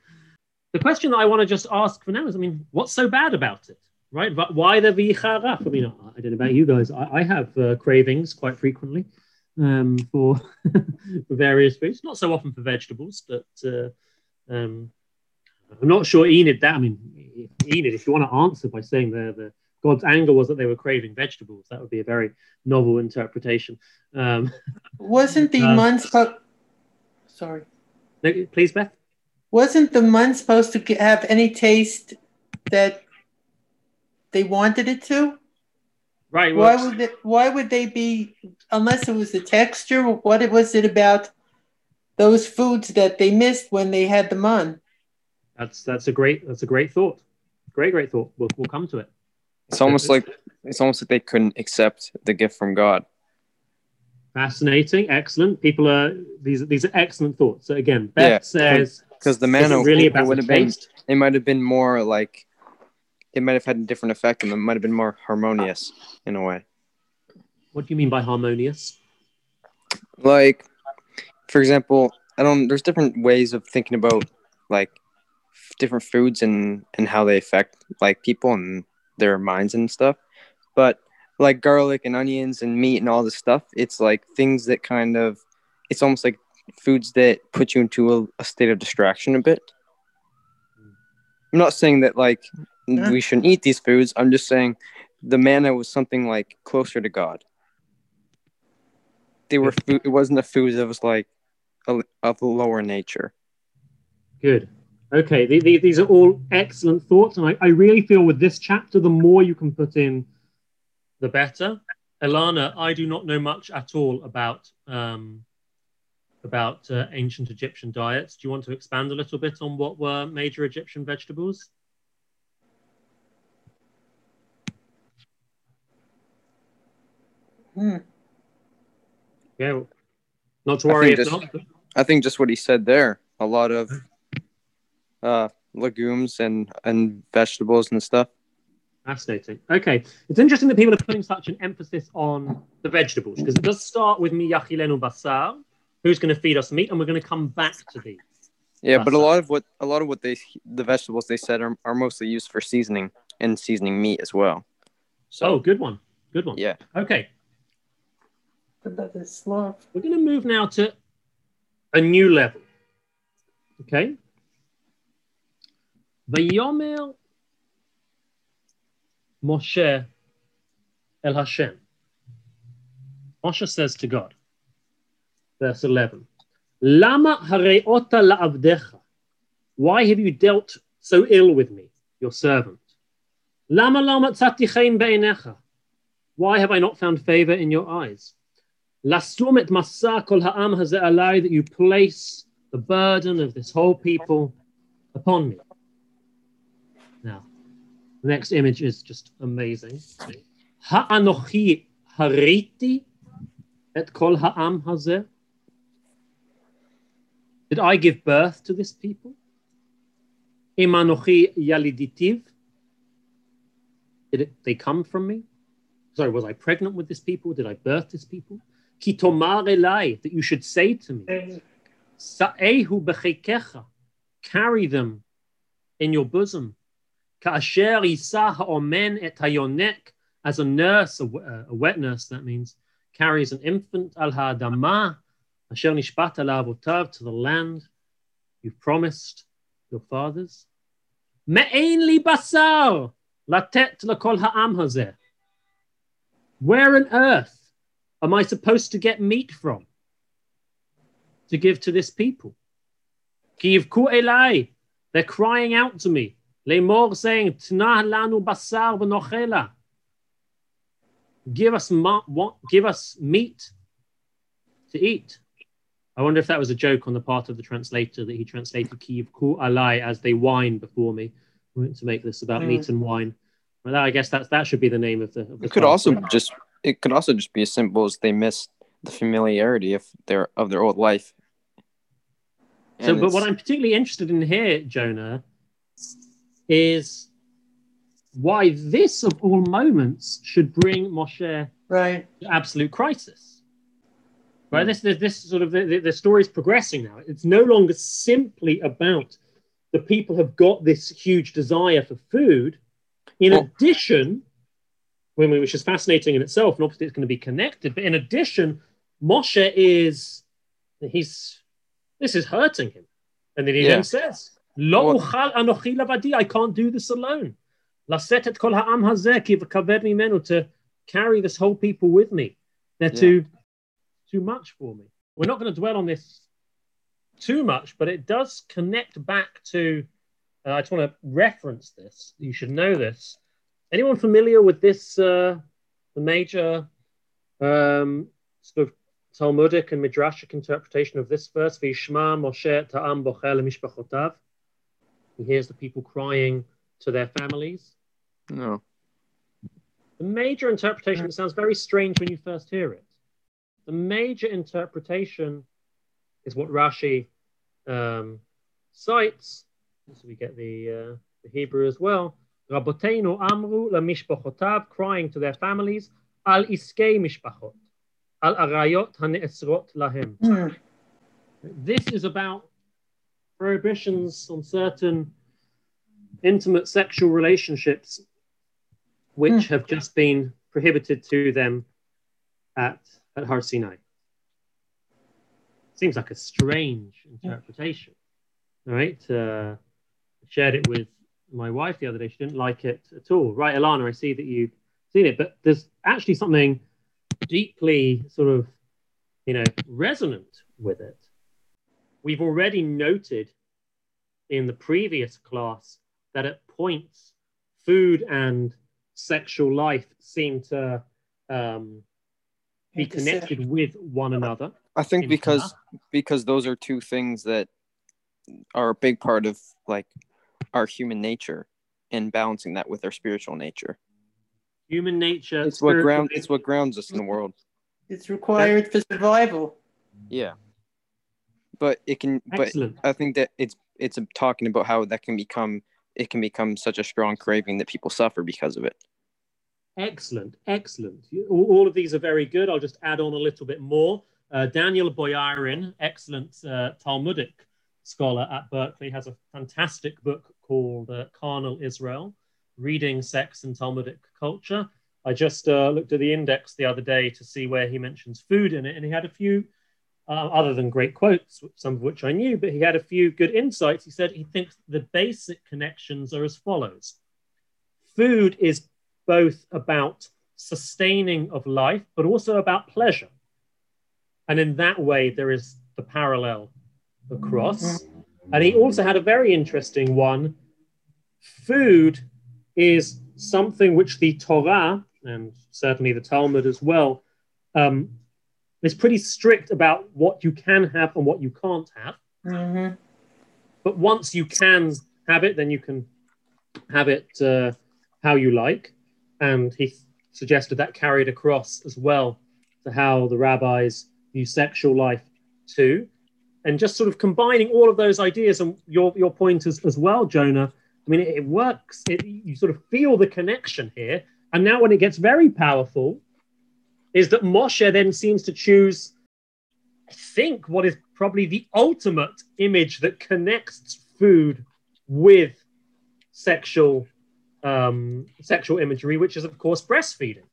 The question that I want to just ask for now is, I mean, what's so bad about it? right? But why the vicharaf? I mean, I don't know about you guys. I, I have uh, cravings quite frequently um, for, for various foods. Not so often for vegetables, but uh, um, I'm not sure Enid that. I mean, Enid, if you want to answer by saying the, the God's anger was that they were craving vegetables, that would be a very novel interpretation. Um, Wasn't the um, supposed? Sorry. Please, Beth. Wasn't the man supposed to have any taste that they wanted it to. Right. Why would they, why would they be unless it was the texture? What was it about those foods that they missed when they had them on? That's that's a great that's a great thought. Great great thought. We'll we'll come to it. It's almost like it's almost like they couldn't accept the gift from God. Fascinating, excellent. People are these these are excellent thoughts. So again, Beth yeah, says because the manna really about would have been it might have been more like it might have had a different effect and it might have been more harmonious in a way. What do you mean by harmonious? Like, for example, I don't. There's different ways of thinking about like different foods and and how they affect like people and their minds and stuff. But like garlic and onions and meat and all this stuff, it's like things that kind of, it's almost like foods that put you into a, a state of distraction a bit. I'm not saying that like yeah. we shouldn't eat these foods. I'm just saying the manna was something like closer to God. They were food, it wasn't a food that was like a, of a lower nature. Good. Okay, the, the, these are all excellent thoughts, and I, I really feel with this chapter, the more you can put in, the better. Elana, I do not know much at all about um, about uh, ancient Egyptian diets. Do you want to expand a little bit on what were major Egyptian vegetables? Hmm. Yeah, not to worry. I think, just, I think just what he said there. A lot of uh, legumes and and vegetables and stuff. Fascinating. Okay, it's interesting that people are putting such an emphasis on the vegetables because it does start with miyachilenu basar, who's going to feed us meat, and we're going to come back to these. Yeah, basar. but a lot of what a lot of what they the vegetables they said are, are mostly used for seasoning and seasoning meat as well. So, oh, good one. Good one. Yeah. Okay. We're going to move now to a new level. Okay? Vayomer Moshe El Hashem. Moshe says to God, verse 11, Lama hareota la'avdecha. Why have you dealt so ill with me, your servant? Lama lama tzatichein be'enecha. Why have I not found favor in your eyes? Lasum et masa kol ha'am hazeh alai, that you place the burden of this whole people upon me. The next image is just amazing. Ha'anochi hariti et kol ha'am hazeh. Did I give birth to this people? Imanochi yaliditiv. Did it, they come from me? Sorry, was I pregnant with this people? Did I birth this people? Kitomar elai, that you should say to me, Sa'ehu bechikecha, carry them in your bosom. Ka'asher isa ha'omen et hayonek, as a nurse, a, uh, a wet nurse, that means, carries an infant al ha'adama, asher nishpat alav to the land you've promised your fathers. Me'ein li basar, latet lakol ha'am hazeh. Where on earth am I supposed to get meat from to give to this people? They're crying out to me. Lemor saying, Tnah lanu basar v'nochela. Give us, ma- what, give us meat to eat. I wonder if that was a joke on the part of the translator that he translated Kiyivku alai as they whine before me to make this about Mm. meat and wine. Well, I guess that's that should be the name of the. Of the It could class. also just it could also just be as simple as they miss the familiarity of their of their old life. So, but what I'm particularly interested in here, Jonah, is why this of all moments should bring Moshe right to absolute crisis. Right, hmm. this, this this sort of the, the, the story is progressing now. It's no longer simply about the people have got this huge desire for food. In addition, when we- which is fascinating in itself, and obviously it's going to be connected. But in addition, Moshe is he's this is hurting him, and then he Yeah. then says, "Lo uchal anochi lavadi." I can't do this alone. Laset et kol ha'am hazeh ki v'kaved mimenu to carry this whole people with me. They're Yeah. too too much for me. We're not going to dwell on this too much, but it does connect back to. Uh, I just want to reference this. You should know this. Anyone familiar with this? Uh, the major um, sort of Talmudic and midrashic interpretation of this verse: "V'yishma Moshe ta'am bochel mishpachotav." He hears the people crying to their families. no. The major interpretation, it sounds very strange when you first hear it. The major interpretation is what Rashi um, cites. So we get the, uh, the Hebrew as well. Rabotenu amru lamishpachotav, crying to their families, al iskei mishpachot, al arayot haneesrot lahem. Hmm. This is about prohibitions on certain intimate sexual relationships which have just been prohibited to them at, at Har Sinai. Seems like a strange interpretation. All right. Uh, I shared it with my wife the other day. She didn't like it at all. Right, Alana, I see that you've seen it, but there's actually something deeply sort of, you know, resonant with it. We've already noted in the previous class that at points, food and sexual life seem to um, be connected with one another. I think because Tanakh. because those are two things that are a big part of like our human nature and balancing that with our spiritual nature. human nature. It's what spiritual ground nature- it's what grounds us in the world. It's required for survival. Yeah. But it can but Excellent. I think that it's it's talking about how that can become it can become such a strong craving that people suffer because of it. Excellent, excellent. All, all of these are very good. I'll just add on a little bit more. Uh, Daniel Boyarin, excellent uh, Talmudic scholar at Berkeley, has a fantastic book called uh, Carnal Israel Reading Sex and Talmudic Culture. I just uh, looked at the index the other day to see where he mentions food in it, and he had a few, uh, other than great quotes, some of which I knew, but he had a few good insights. He said he thinks the basic connections are as follows food is both about sustaining of life, but also about pleasure. And in that way, there is the parallel across. And he also had a very interesting one. Food is something which the Torah, and certainly the Talmud as well, um, is pretty strict about what you can have and what you can't have. Mm-hmm. But once you can have it, then you can have it uh, how you like. And he suggested that carried across as well to how the rabbis view sexual life too. And just sort of combining all of those ideas and your, your point as, as well, Jonah. I mean, it, it works. It, you sort of feel the connection here. And now, when it gets very powerful, is that Moshe then seems to choose, I think, what is probably the ultimate image that connects food with sexual um, sexual imagery, which is of course breastfeeding.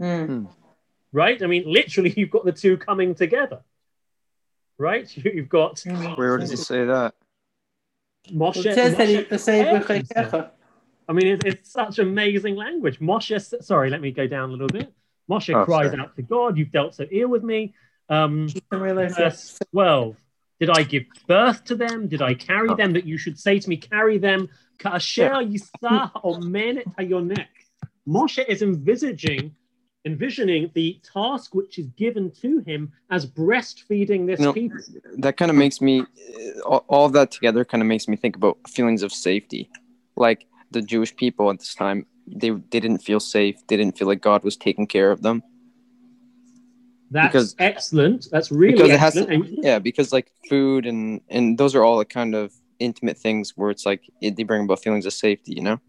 Mm. Right? I mean, literally, you've got the two coming together. Right? You've got. Where does it say that? Moshe. It says that Moshe he- the same declares with himself. Rechecha. I mean, it's, it's such amazing language. Moshe, sorry, let me go down a little bit. Moshe Oh, cries sorry. out to God, You've dealt so ill with me. Um, verse 12 Did I give birth to them? Did I carry Oh. them? That you should say to me, Carry them. Ka'asher yisah omen et hayonek. Moshe is envisaging, envisioning the task which is given to him as breastfeeding this You know, people. that kind of makes me all, all of that together kind of makes me think about feelings of safety like the jewish people at this time they, they didn't feel safe they didn't feel like god was taking care of them That's because- excellent. That's really because it has excellent. to, yeah because like food and and those are all the kind of intimate things where it's like it, they bring about feelings of safety you know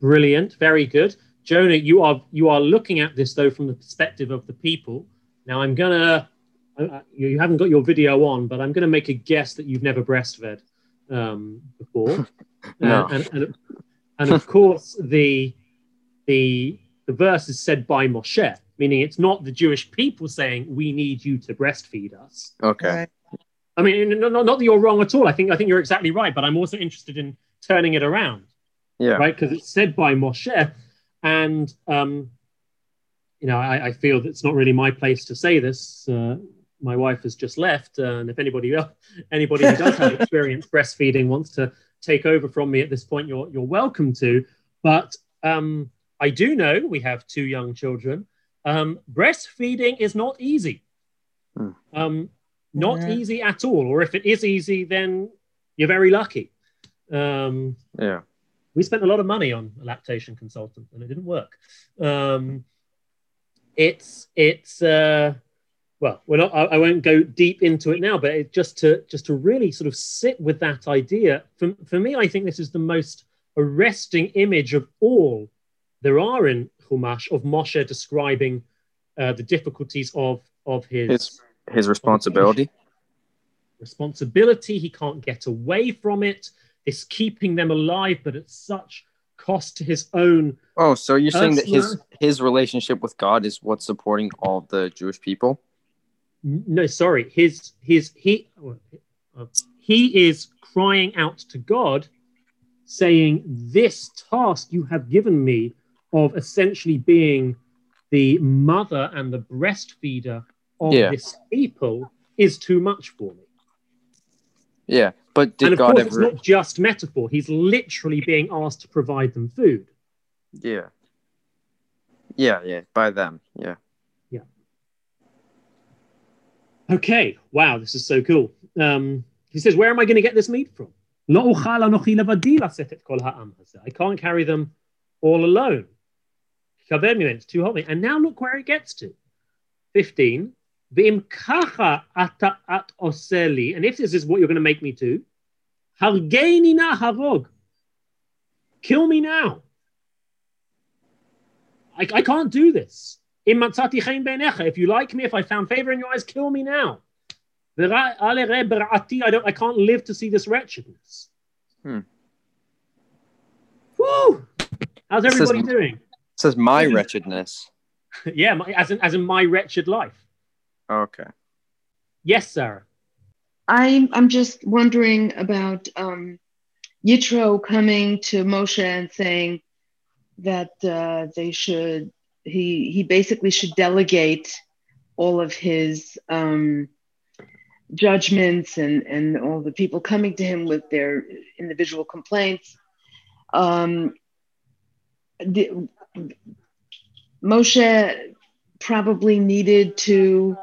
Brilliant, very good, Jonah. You are you are looking at this though from the perspective of the people. Now I'm gonna. uh, You haven't got your video on, but I'm gonna make a guess that you've never breastfed um, before. No. and, and, and of course the the the verse is said by Moshe, meaning it's not the Jewish people saying we need you to breastfeed us. okay I mean, not, not that you're wrong at all. I think I think you're exactly right, but I'm also interested in turning it around yeah right? Because it's said by Moshe, and um, you know, I, I feel that it's not really my place to say this. Uh, my wife has just left, uh, and if anybody else, anybody who does have experience breastfeeding wants to take over from me at this point, you're you're welcome to. But um, I do know we have two young children. Um, breastfeeding is not easy. Hmm. Um, not Yeah. easy at all. Or if it is easy, then you're very lucky. Um, yeah we spent a lot of money on a lactation consultant and it didn't work um, it's it's uh, well we're not I, I won't go deep into it now but it, just to just to really sort of sit with that idea for, for me i think this is the most arresting image of all there are in Chumash of Moshe describing uh, the difficulties of of his, his his responsibility? Responsibility he can't get away from it. It's keeping them alive but at such cost to his own oh so you're saying that his his relationship with god is what's supporting all the jewish people? No sorry his his he uh, he is crying out to god saying this task you have given me of essentially being the mother and the breastfeeder of yeah. this people is too much for me. Yeah, but did and of God course, ever... it's not just metaphor. He's literally being asked to provide them food. Yeah. Yeah, yeah, by them. Yeah. Yeah. Okay. Wow, this is so cool. Um, he says, "Where am I going to get this meat from? I can't carry them all alone." Kaver went too. And now look where it gets to. 15. At. And if this is what you're going to make me do. Kill me now. I, I can't do this. If you like me, if I found favor in your eyes, kill me now. I don't. I can't live to see this wretchedness. Hmm. Woo! How's everybody doing? Says my wretchedness. yeah, my, as in as in my wretched life. Okay. Yes, Sarah. I'm I'm just wondering about um, Yitro coming to Moshe and saying that uh, they should he he basically should delegate all of his um, judgments and and all the people coming to him with their individual complaints. Um, the, Moshe probably needed to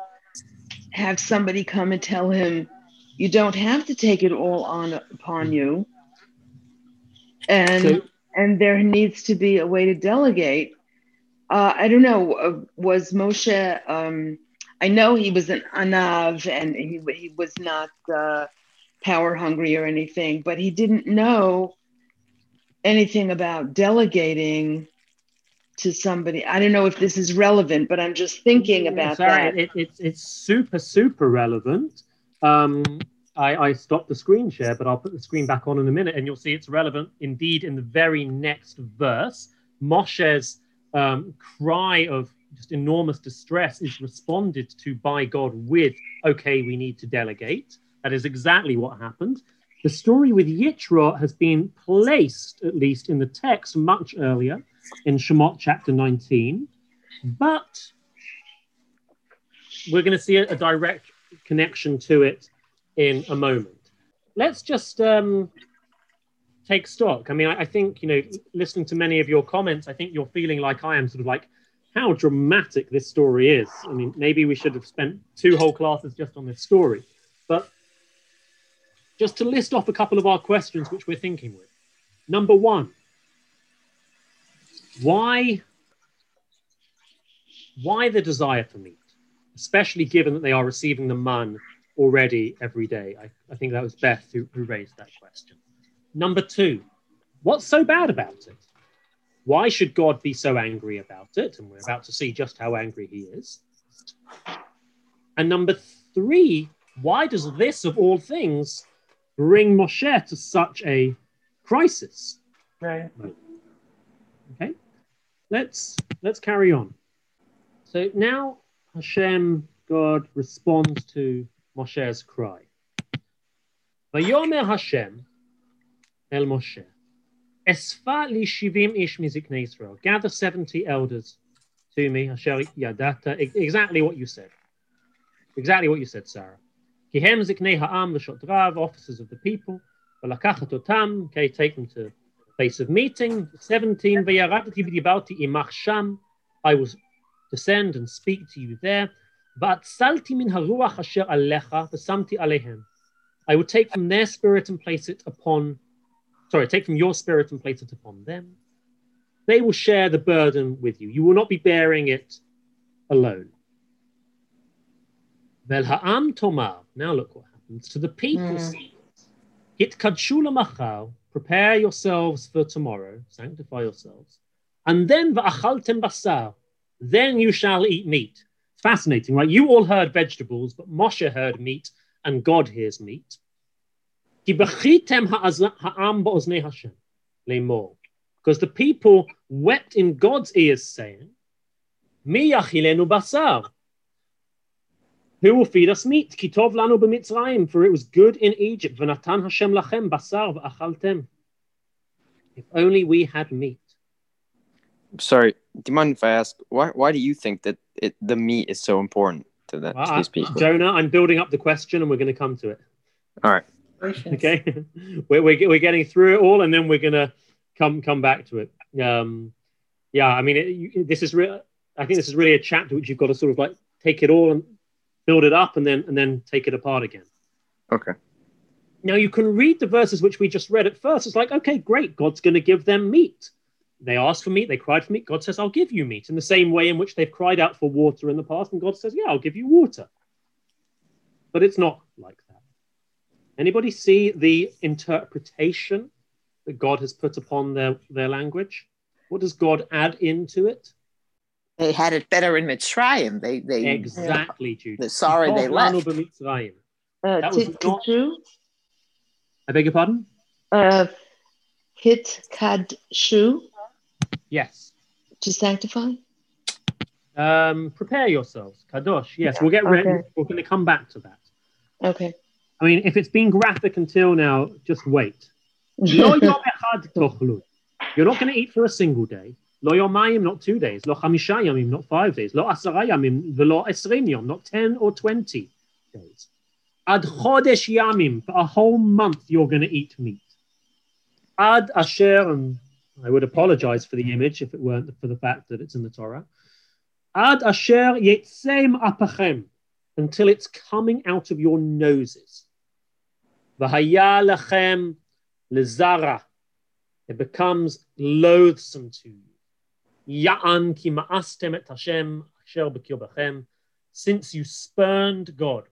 have somebody come and tell him, you don't have to take it all on upon you. And So- and there needs to be a way to delegate. Uh, I don't know. Uh, was Moshe? Um, I know he was an anav and he he was not uh, power hungry or anything, but he didn't know anything about delegating to somebody. I don't know if this is relevant, but I'm just thinking about Sarah, that. It, it's it's super super relevant. Um, I, I stopped the screen share, but I'll put the screen back on in a minute, and you'll see it's relevant indeed in the very next verse. Moshe's um, cry of just enormous distress is responded to by God with, "Okay, we need to delegate." That is exactly what happened. The story with Yitro has been placed, at least in the text, much earlier in Shemot chapter 19, but we're going to see a, a direct connection to it in a moment. Let's just um, take stock. I mean, I, I think, you know, listening to many of your comments, I think you're feeling like I am, sort of like how dramatic this story is. I mean, maybe we should have spent two whole classes just on this story. But just to list off a couple of our questions which we're thinking with. Number one, why why the desire for meat especially given that they are receiving the man already every day? I, I think that was beth who, who raised that question. Number two what's so bad about it? Why should god be so angry about it? And we're about to see just how angry he is. And number three why does this of all things bring moshe to such a crisis? Right. Let's let's carry on. So now Hashem, God, responds to Moshe's cry. Vayomer Hashem el Moshe, Esfa li shivim ish miziknei Israel. Gather seventy elders to me. Asher yadata. Exactly what you said. Exactly what you said, Sarah. Kihem ziknei ha'am v'shotrav, officers of the people. Take them to place of meeting. 17. V'yaradati v'dibarti imach sham. I will descend and speak to you there. V'atzalti min haruach asher alecha v'samti alehem. I will take from their spirit and place it upon, sorry, take from your spirit and place it upon them. They will share the burden with you. You will not be bearing it alone. Vel ha'am tomar. Now look what happens to the people. Hmm. Hit kadshula machal. Prepare yourselves for tomorrow. Sanctify yourselves. And then va'achaltem basar. Then you shall eat meat. Fascinating, right? You all heard vegetables, but Moshe heard meat, and God hears meat. Because the people wept in God's ears, saying, Mi yachilenu basar. Who will feed us meat? Ki tov lanu b'mitzrayim, for it was good in Egypt. V'natan Hashem lachem basar v'achaltem. If only we had meat. Sorry, do you mind if I ask why? Why do you think that it, the meat is so important to, that, to Uh, these people? Jonah, I'm building up the question, and we're going to come to it. All right. Okay, we're, we're, we're getting through it all, and then we're going to come come back to it. Um, yeah, I mean, it, you, this is real. I think this is really a chapter which you've got to sort of like take it all and build it up, and then and then take it apart again. Okay. Now you can read the verses which we just read at first. It's like, okay, great, God's going to give them meat. They asked for meat, they cried for meat. God says, I'll give you meat. In the same way in which they've cried out for water in the past, and God says, Yeah, I'll give you water. But it's not like that. Anybody see the interpretation that God has put upon their, their language? What does God add into it? They had it better in Mitzrayim. They they Exactly, Judy. They're sorry they left. B'mitzrayim. Uh, That was tit- not- Titu? I beg your pardon? Uh, hit kad shu. Yes. to sanctify? Um, prepare yourselves, kadosh. Yes, we'll get ready. Okay. We're going to come back to that. Okay. I mean, if it's been graphic until now, just wait. Lo yom echad tochlu. You're not going to eat for a single day. Lo yomayim, not two days. Lo yamim, not five days. Lo velo esrim yom, not ten or twenty days. Ad chodesh yamim, for a whole month you're going to eat meat. Ad asher, and I would apologize for the image if it weren't for the fact that it's in the Torah. Ad asher yetzem apachem, until it's coming out of your noses. V'haya lachem lezara. It becomes loathsome to you. Ya'an ki ma'astem et Hashem asher b'kirbachem. Since you spurned God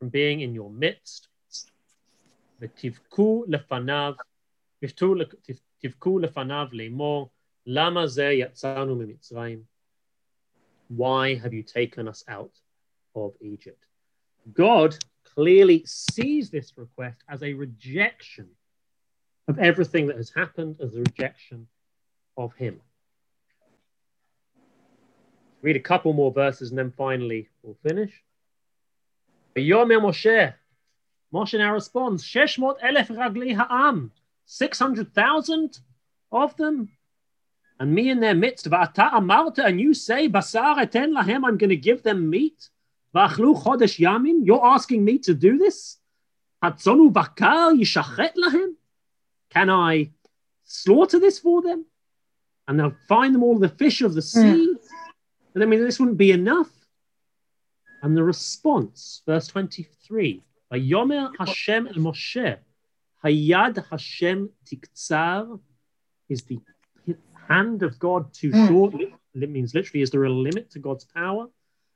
from being in your midst. V'tivku lefanav. Lefanav. Lama zeh yatzanu mimitzrayim. Why have you taken us out of Egypt? God clearly sees this request as a rejection of everything that has happened, as a rejection of Him. Read a couple more verses and then finally we'll finish. Yomer Moshe. Moshe now responds, Sheshmot elef ragli ha'am. 600,000 of them and me in their midst. Va'ata amarta, and you say, Basar eten lahem, I'm going to give them meat. Va'achlu chodesh yamin, you're asking me to do this? Hatzonu bakar yishachet lahem? Can I slaughter this for them? And they'll find them all the fish of the hmm. sea? And I mean, this wouldn't be enough. And the response, verse 23, Vayomer Hashem el Moshe, Hayad Hashem tiktzar, is the hand of God too Mm. short? It means literally, is there a limit to God's power?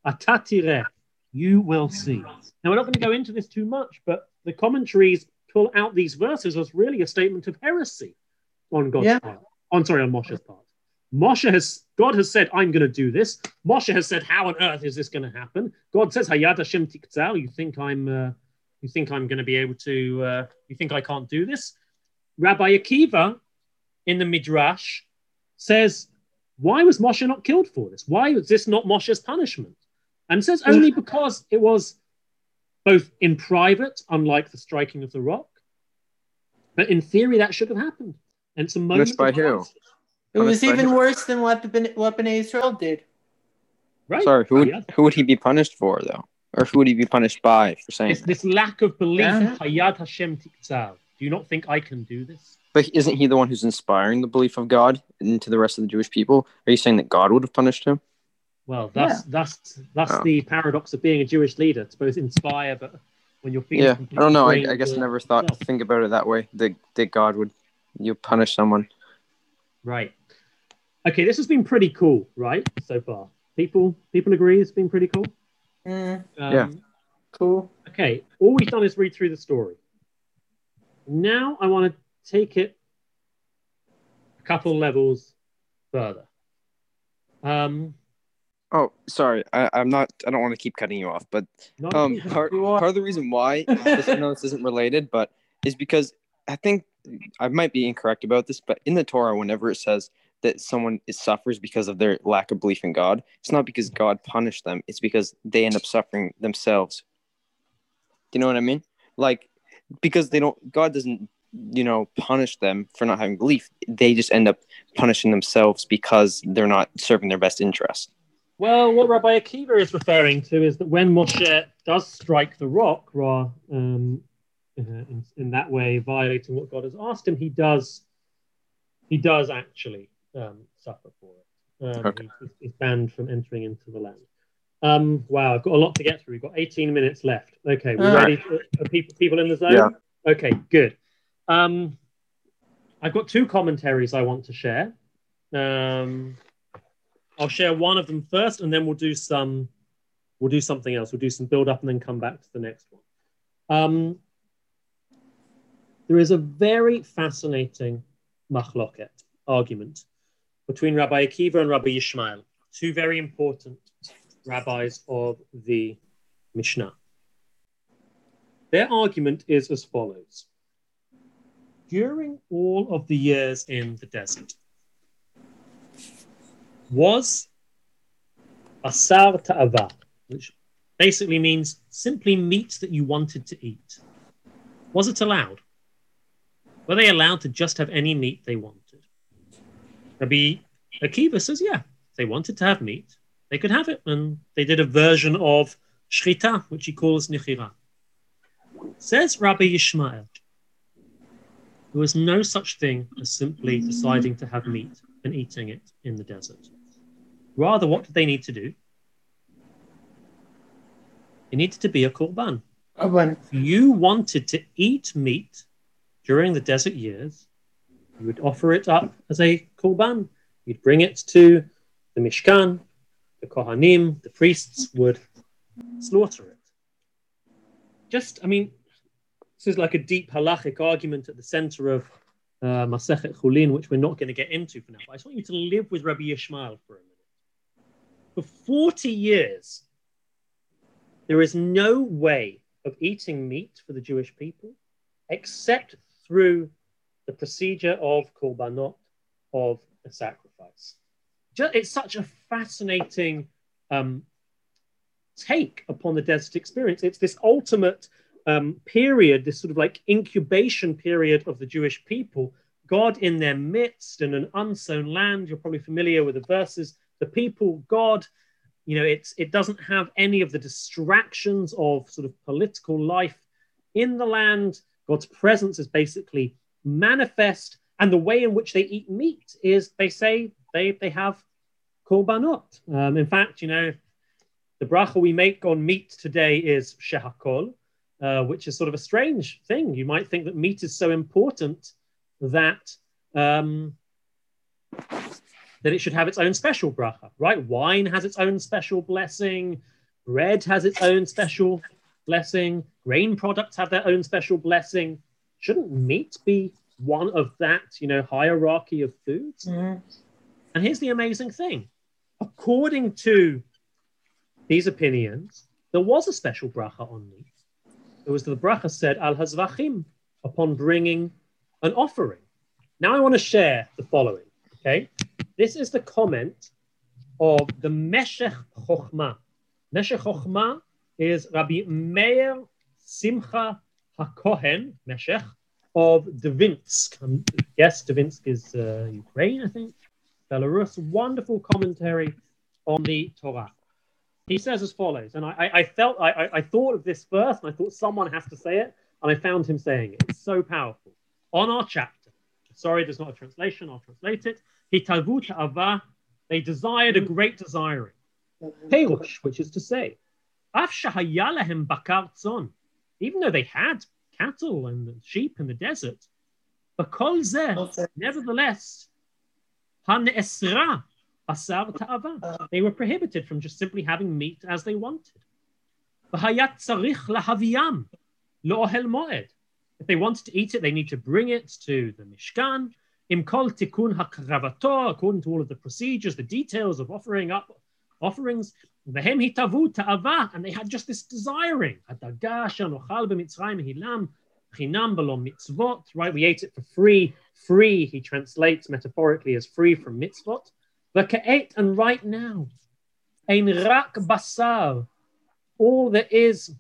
Atatire, you will see. Now, we're not going to go into this too much, but the commentaries pull out these verses as really a statement of heresy on God's Yeah. part. On sorry, on Moshe's part. Moshe has God has said, I'm going to do this. Moshe has said, How on earth is this going to happen? God says, Hayad Hashem tiktzal. You think I'm uh, you think I'm going to be able to uh, you think I can't do this? Rabbi Akiva in the Midrash says, Why was Moshe not killed for this? Why was this not Moshe's punishment? And says only because it was both in private, unlike the striking of the rock, but in theory that should have happened. And it's a moment. By who? Mercy. It was even who? worse than what the Ben- what Bnei Israel did. Right. Sorry, who would Yeah. who would he be punished for though, or who would he be punished by for saying? It's that? this lack of belief. Yeah. Hayad Hashem tiktzal. Do you not think I can do this? But isn't he the one who's inspiring the belief of God into the rest of the Jewish people? Are you saying that God would have punished him? Well, that's that's that's Oh. the paradox of being a Jewish leader. To both inspire, but when you're feeling Yeah, I don't know. I, I guess I never thought yourself. think about it that way. That that God would you punish someone. Right. Okay, this has been pretty cool, right? So far, people people agree it's been pretty cool. Mm, Um, Yeah. cool. Okay, all we've done is read through the story. Now I want to take it a couple levels further. Um, Oh, sorry. I, I'm not. I don't want to keep cutting you off, but um, part, part of the reason why this, I know this isn't related, but is because I think I might be incorrect about this, but in the Torah, whenever it says that someone is suffers because of their lack of belief in God, it's not because God punished them; it's because they end up suffering themselves. Do you know what I mean? Like because they don't. God doesn't, you know, punish them for not having belief. They just end up punishing themselves because they're not serving their best interest. Well, what Rabbi Akiva is referring to is that when Moshe does strike the rock, Ra, um, uh, in, in that way, violating what God has asked him, he does, he does actually um, suffer for it. Um, Okay. he- he's banned from entering into the land. Um, wow, I've got a lot to get through. We've got 18 minutes left. Okay, we ready? For, are people, people in the zone? Yeah. Okay, good. Um, I've got two commentaries I want to share. Um, I'll share one of them first, and then we'll do some. We'll do something else. We'll do some build up, and then come back to the next one. Um, there is a very fascinating machloket argument between Rabbi Akiva and Rabbi Yishmael, two very important rabbis of the Mishnah. Their argument is as follows. During all of the years in the desert, was basar ta'ava, which basically means simply meat that you wanted to eat. Was it allowed? Were they allowed to just have any meat they wanted? Rabbi Akiva says, yeah, they wanted to have meat, they could have it. And they did a version of shechita, which he calls nichira. Says Rabbi Yishmael, there was no such thing as simply deciding to have meat and eating it in the desert. Rather, what did they need to do? It needed to be a korban. Korban. If you wanted to eat meat during the desert years, you would offer it up as a korban. You'd bring it to the Mishkan, the Kohanim, the priests would slaughter it. Just, I mean, this is like a deep halachic argument at the center of uh, Masechet Chulin, which we're not going to get into for now. But I just want you to live with Rabbi Yishmael for a minute. For 40 years, there is no way of eating meat for the Jewish people except through the procedure of korbanot, of a sacrifice. Just, it's such a fascinating um, take upon the desert experience. It's this ultimate um, period, this sort of like incubation period of the Jewish people. God in their midst in an unsown land. You're probably familiar with the verses. The people, God, you know, it's it doesn't have any of the distractions of sort of political life in the land. God's presence is basically manifest, and the way in which they eat meat is they say they they have korbanot. Um, in fact, you know, the bracha we make on meat today is shehakol, uh, which is sort of a strange thing. You might think that meat is so important that um, that it should have its own special bracha, right? Wine has its own special blessing, bread has its own special blessing, grain products have their own special blessing. Shouldn't meat be one of that, you know, hierarchy of foods? Mhm. And here's the amazing thing. According to these opinions, there was a special bracha on meat. It was the bracha said al hazvachim upon bringing an offering. Now I want to share the following. Okay, this is the comment of the Meshech Chochma. Meshech Chochma is Rabbi Meir Simcha HaKohen Meshech of Dvinsk. Um, yes, Dvinsk is uh, Ukraine, I think. Belarus. Wonderful commentary on the Torah. He says as follows, and I, I, I felt I, I, thought of this first, and I thought someone has to say it, and I found him saying it. It's so powerful. On our chapter, sorry, there's not a translation. I'll translate it. Hitavu ta'ava, they desired a great desiring. Perush, which is to say, af bakar tzon, even though they had cattle and sheep in the desert, zeh, nevertheless, ta'ava, uh, they were prohibited from just simply having meat as they wanted. V'hayat tzarich lahaviyam lo'ohel moed. If they wanted to eat it, they need to bring it to the Mishkan. Im kol tikun hakravato, according to all of the procedures, the details of offering up offerings. And they had just this desiring. Right, we ate it for free. Free, he translates metaphorically as free from mitzvot. And right now. All there is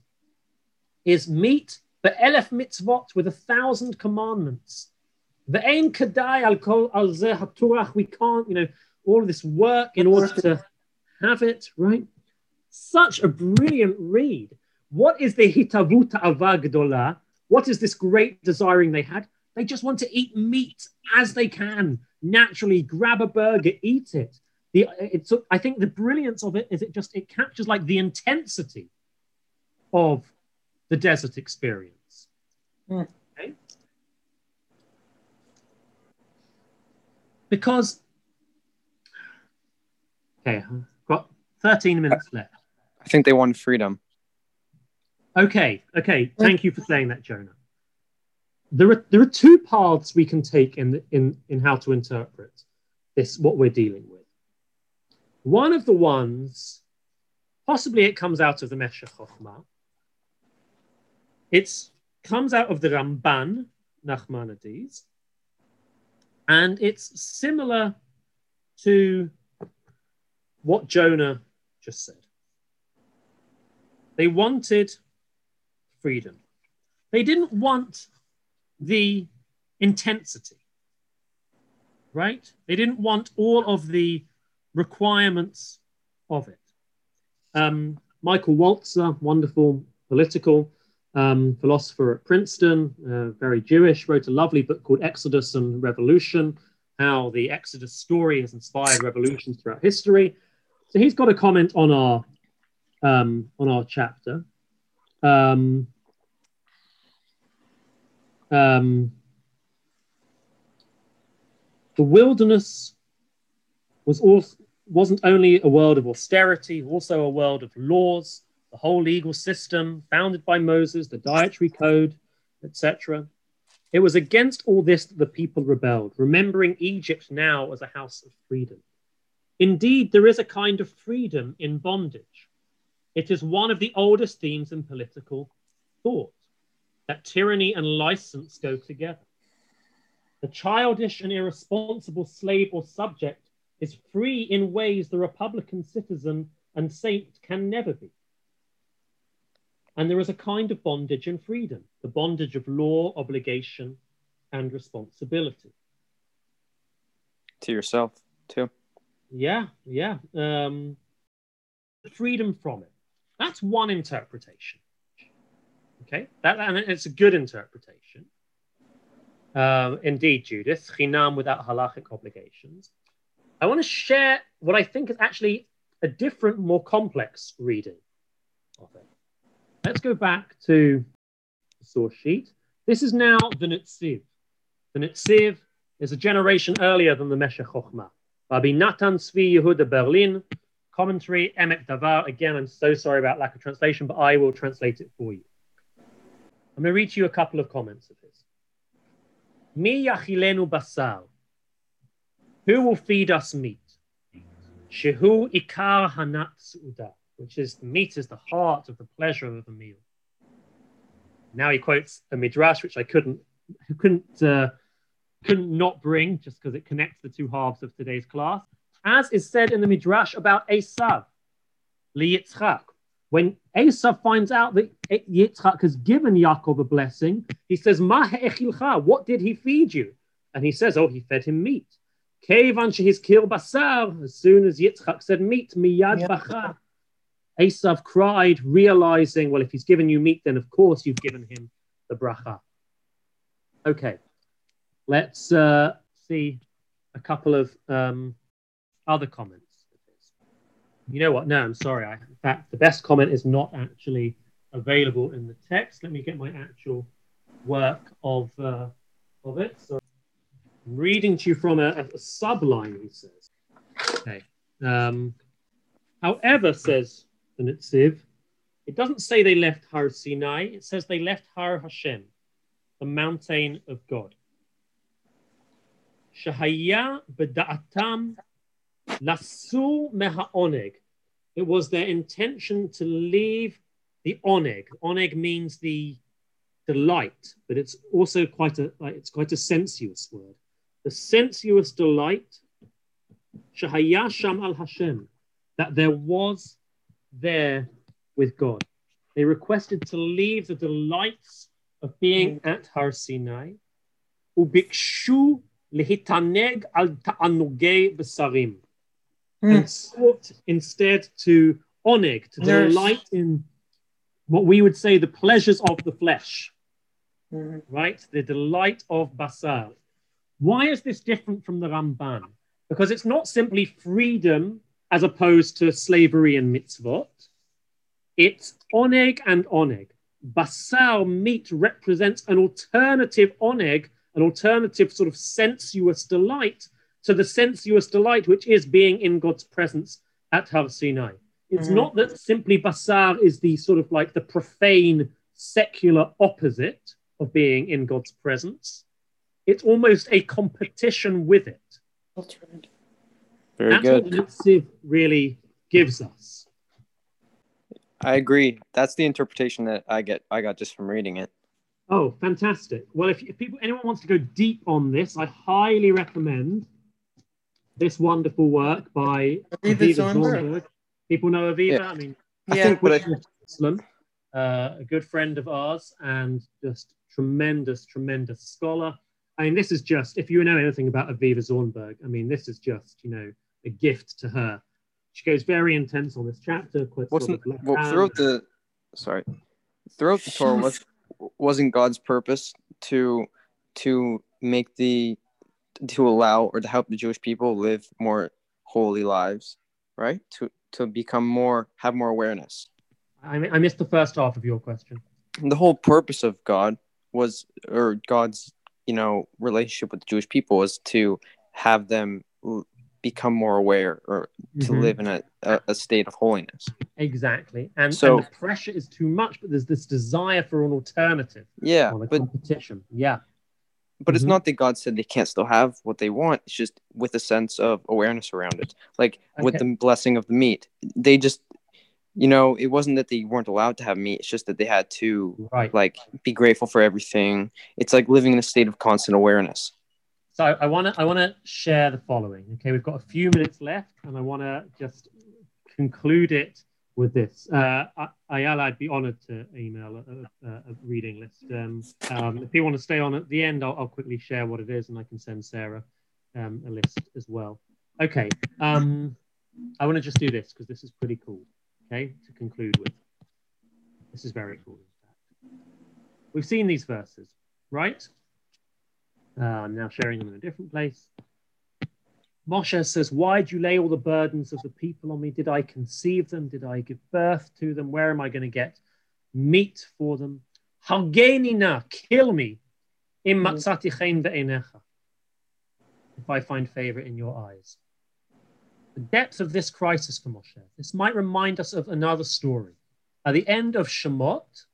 is meat the elef mitzvot with a thousand commandments. Kadai al kol al zeh haturach. We can't, you know, all this work in order to have it, right? Such a brilliant read. What is the hitavuta avagdola? What is this great desiring they had? They just want to eat meat as they can, naturally grab a burger, eat it. The, it's, I think the brilliance of it is it just it captures like the intensity of the desert experience. Mm. Okay? Because, okay, I've got 13 minutes left. I think they want freedom. Okay, okay, thank you for saying that, Jonah. There are, there are two paths we can take in, in, in how to interpret this, what we're dealing with. One of the ones, possibly it comes out of the Meshech Chochmah, it comes out of the Ramban, Nachmanides, and it's similar to what Jonah just said. They wanted freedom. They didn't want the intensity, right? They didn't want all of the requirements of it. Um, Michael Walzer, wonderful political um, philosopher at Princeton, uh, very Jewish, wrote a lovely book called Exodus and Revolution, how the Exodus story has inspired revolutions throughout history. So he's got a comment on our um, on our chapter. Um, um, the wilderness was also wasn't only a world of austerity, also a world of laws, the whole legal system founded by Moses, the dietary code, etc. It was against all this that the people rebelled, remembering Egypt now as a house of freedom. Indeed, there is a kind of freedom in bondage. It is one of the oldest themes in political thought that tyranny and license go together. The childish and irresponsible slave or subject is free in ways the Republican citizen and saint can never be. And there is a kind of bondage and freedom, the bondage of law, obligation, and responsibility. To yourself, too. Yeah, yeah. Um, freedom from it. That's one interpretation. Okay, that, and it's a good interpretation. Um, indeed, Judith, chinam without halachic obligations. I want to share what I think is actually a different, more complex reading of it. Let's go back to the source sheet. This is now the Netziv. The Netziv is a generation earlier than the Meshech Chochmah. Rabbi Natan Tzvi Yehuda Berlin, commentary, Emek Davar. Again, I'm so sorry about lack of translation, but I will translate it for you. I'm going to read to you a couple of comments of his. Mi yachilenu basal. Who will feed us meat? Shehu ikar hanat su'uda, which is meat is the heart of the pleasure of the meal. Now he quotes a midrash, which I couldn't couldn't uh, couldn't not bring just because it connects the two halves of today's class, as is said in the midrash about Esav, Yitzchak. When Esav finds out that Yitzchak has given Yaakov a blessing, he says, Ma What did he feed you? And he says, Oh, he fed him meat. Kevan shehizkir basar, as soon as Yitzchak said meat, miyad bacha. Esav cried, realizing, well, if he's given you meat, then of course you've given him the bracha. Okay, let's uh, see a couple of um, other comments. You know what? No, I'm sorry. I, in fact, the best comment is not actually available in the text. Let me get my actual work of uh, of it. So I'm reading to you from a, a subline, he says. Okay. Um, however, says the Netziv, it doesn't say they left Har Sinai, it says they left Har Hashem, the mountain of God. Shahaya beda'atam lasu meha oneg. It was their intention to leave the oneg. Oneg means the delight, but it's also quite a it's quite a sensuous word the sensuous delight, Shahayasham al Hashem, that there was there with God. They requested to leave the delights of being at Har Sinai, ubikshu lehitaneg al ta'anugei besarim, and sought instead to oneg, to delight in what we would say the pleasures of the flesh, mm. right? The delight of basar. Why is this different from the Ramban? Because it's not simply freedom as opposed to slavery and mitzvot. It's oneg and oneg. Basar meat represents an alternative oneg, an alternative sort of sensuous delight to the sensuous delight which is being in God's presence at Har Sinai. It's mm-hmm. not that simply basar is the sort of like the profane, secular opposite of being in God's presence it's almost a competition with it. Very That's good. what Netziv really gives us. I agree. That's the interpretation that I get. I got just from reading it. Oh, fantastic! Well, if, if people anyone wants to go deep on this, I highly recommend this wonderful work by Aviva Aviva Zornberg. Zornberg. People know Aviva. Yeah. I mean, I Yeah. think, but I, Muslim, uh, a good friend of ours, and just tremendous, tremendous scholar. I mean, this is just if you know anything about Aviva Zornberg, I mean, this is just you know a gift to her. She goes very intense on this chapter. Quite wasn't well throughout the sorry throughout the Torah was wasn't God's purpose to to make the to allow or to help the Jewish people live more holy lives, right? To to become more have more awareness. I, I missed the first half of your question. the whole purpose of God was, or God's, you know, relationship with the Jewish people was to have them become more aware or to Mhm. live in a, a, a state of holiness. Exactly, and, So- and the pressure is too much, but there's this desire for an alternative Yeah, or a but competition. Yeah, but it's Mhm. not that God said they can't still have what they want. It's just with a sense of awareness around it, like with the blessing of the meat. They just, you know, it wasn't that they weren't allowed to have meat. It's just that they had to right. like be grateful for everything. It's like living in a state of constant awareness. So I want to I want to share the following. Okay, we've got a few minutes left, and I want to just conclude it with this. Uh, Ayala, I'd be honoured to email a, a, a reading list. Um, um, if you want to stay on at the end, I'll, I'll quickly share what it is, and I can send Sarah um, a list as well. Okay, um, I want to just do this because this is pretty cool. Okay, to conclude with, this is very cool. We've seen these verses, right? Uh, I'm now sharing them in a different place. Moshe says, Why do you lay all the burdens of the people on me? Did I conceive them? Did I give birth to them? Where am I going to get meat for them? Hageni na, kill me. Im mm-hmm. ve'enecha. If I find favor in your eyes. The depth of this crisis for Moshe. This might remind us of another story. At the end of Shemot,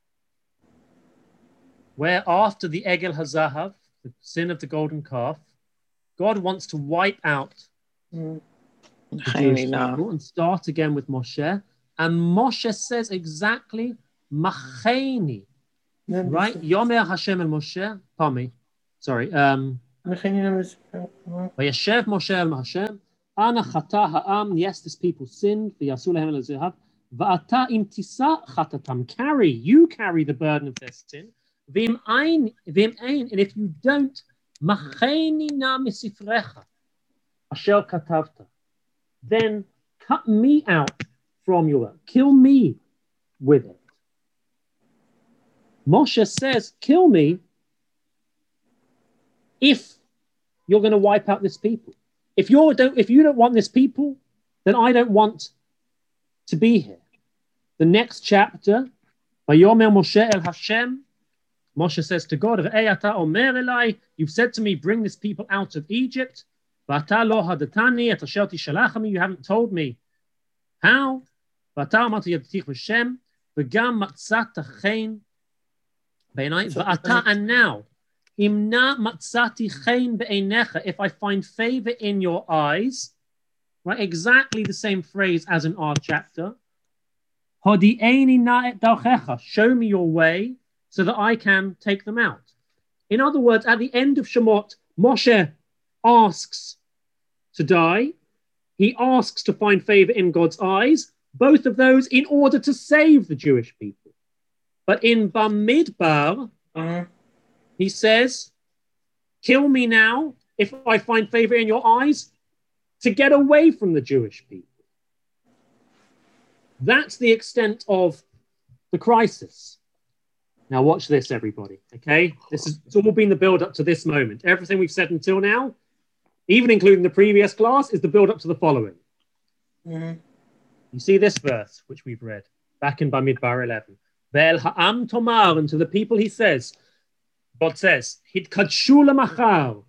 where after the Egel Hazahav, the sin of the golden calf, God wants to wipe out the Jewish people and start again with Moshe. And Moshe says exactly, Macheni, right? Yomer Hashem el Moshe, Pami, sorry. Um, Vayashev Moshe el Hashem, Ana chata ha'am, yes, this people sinned, v'yasu lehem el zehav, va'ata im tisa chatatam, carry, you carry the burden of their sin, v'im ein, v'im ein, and if you don't, macheni na misifrecha, katavta, then cut me out from your work, kill me with it. Moshe says, kill me if you're going to wipe out this people. If you don't, if you don't want this people, then I don't want to be here. The next chapter, Vayomer Moshe el Hashem, Moshe says to God, "Ve'eyata omer elai, You've said to me, bring this people out of Egypt. V'ata lo hadatani et asher tishalachami, You haven't told me how. V'ata amarti yadtich v'shem, v'gam matzat chen be'enai, v'ata and now, imna matzati chen be'enecha, if I find favor in your eyes, right? Exactly the same phrase as in our chapter. Hodi'eni na et dalchecha, show me your way so that I can take them out. In other words, at the end of Shemot, Moshe asks to die. He asks to find favor in God's eyes, both of those in order to save the Jewish people. But in Bamidbar, mm-hmm. he says, Kill me now if I find favor in your eyes to get away from the Jewish people. That's the extent of the crisis. Now, watch this, everybody. Okay, this is it's all been the build up to this moment. Everything we've said until now, even including the previous class, is the build up to the following. Mm-hmm. You see this verse, which we've read back in Bamidbar 11. Ve'el ha'am tomar, and to the people he says, God says, Hitkadshu lamachar.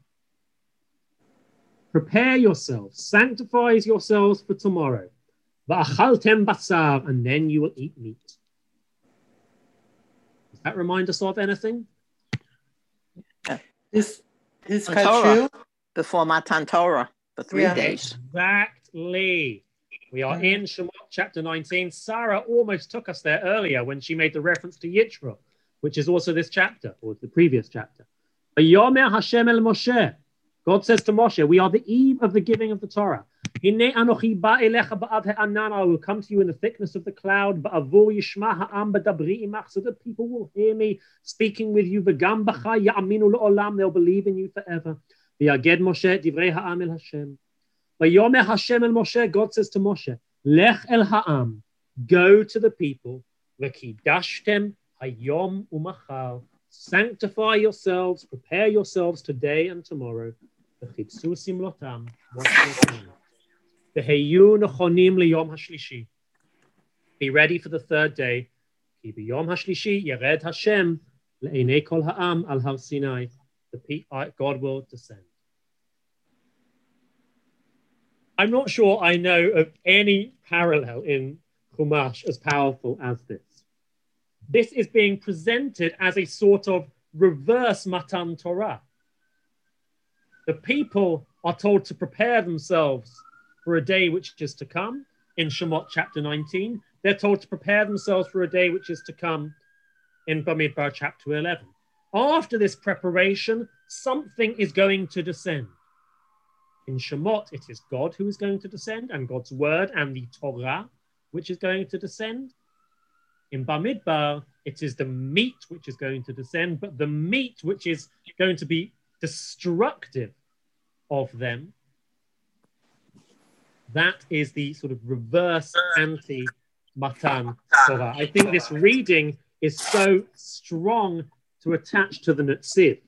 Prepare yourselves, sanctify yourselves for tomorrow. Va'achaltem basar, and then you will eat meat. Does that remind us of anything? This this The Torah, before Matan Torah for three Yeah. days. Exactly. We are in Shemot chapter 19. Sarah almost took us there earlier when she made the reference to Yitro, which is also this chapter, or the previous chapter. Yomer Hashem el Moshe. God says to Moshe, we are the eve of the giving of the Torah. I will come to you in the thickness of the cloud, so that people will hear me speaking with you, they'll believe in you forever. God says to Moshe, lech el ha'am, go to the people, v'kidashtem hayom umachal, sanctify yourselves, prepare yourselves today and tomorrow, וחיפשו שמלותם, והיו נכונים ליום השלישי. Be ready for the third day, כי ביום השלישי ירד השם לעיני כל העם על הר סיני. God will descend. I'm not sure I know of any parallel in Chumash as powerful as this. This is being presented as a sort of reverse Matan Torah. The people are told to prepare themselves for a day which is to come in Shemot chapter 19. They're told to prepare themselves for a day which is to come in Bamidbar chapter 11. After this preparation, something is going to descend. In Shemot, it is God who is going to descend, and God's word and the Torah, which is going to descend. In Bamidbar, it is the meat which is going to descend, but the meat which is going to be destructive of them. That is the sort of reverse anti Matan Torah. I think this reading is so strong to attach to the Netziv.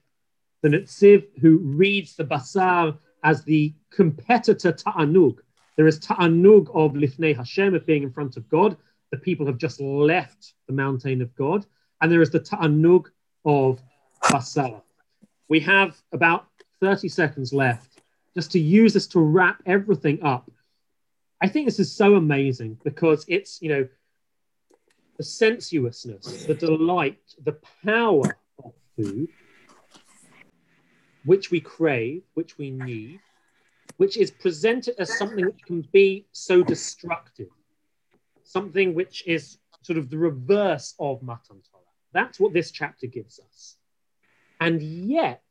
The Netziv who reads the Basar as the competitor Ta'anug. There is Ta'anug of Lifnei Hashem, of being in front of God. The people have just left the mountain of God. And there is the Ta'anug of Basar. We have about 30 seconds left just to use this to wrap everything up. I think this is so amazing because it's, you know, the sensuousness, the delight, the power of food, which we crave, which we need, which is presented as something which can be so destructive, something which is sort of the reverse of Matan Torah. That's what this chapter gives us. And yet,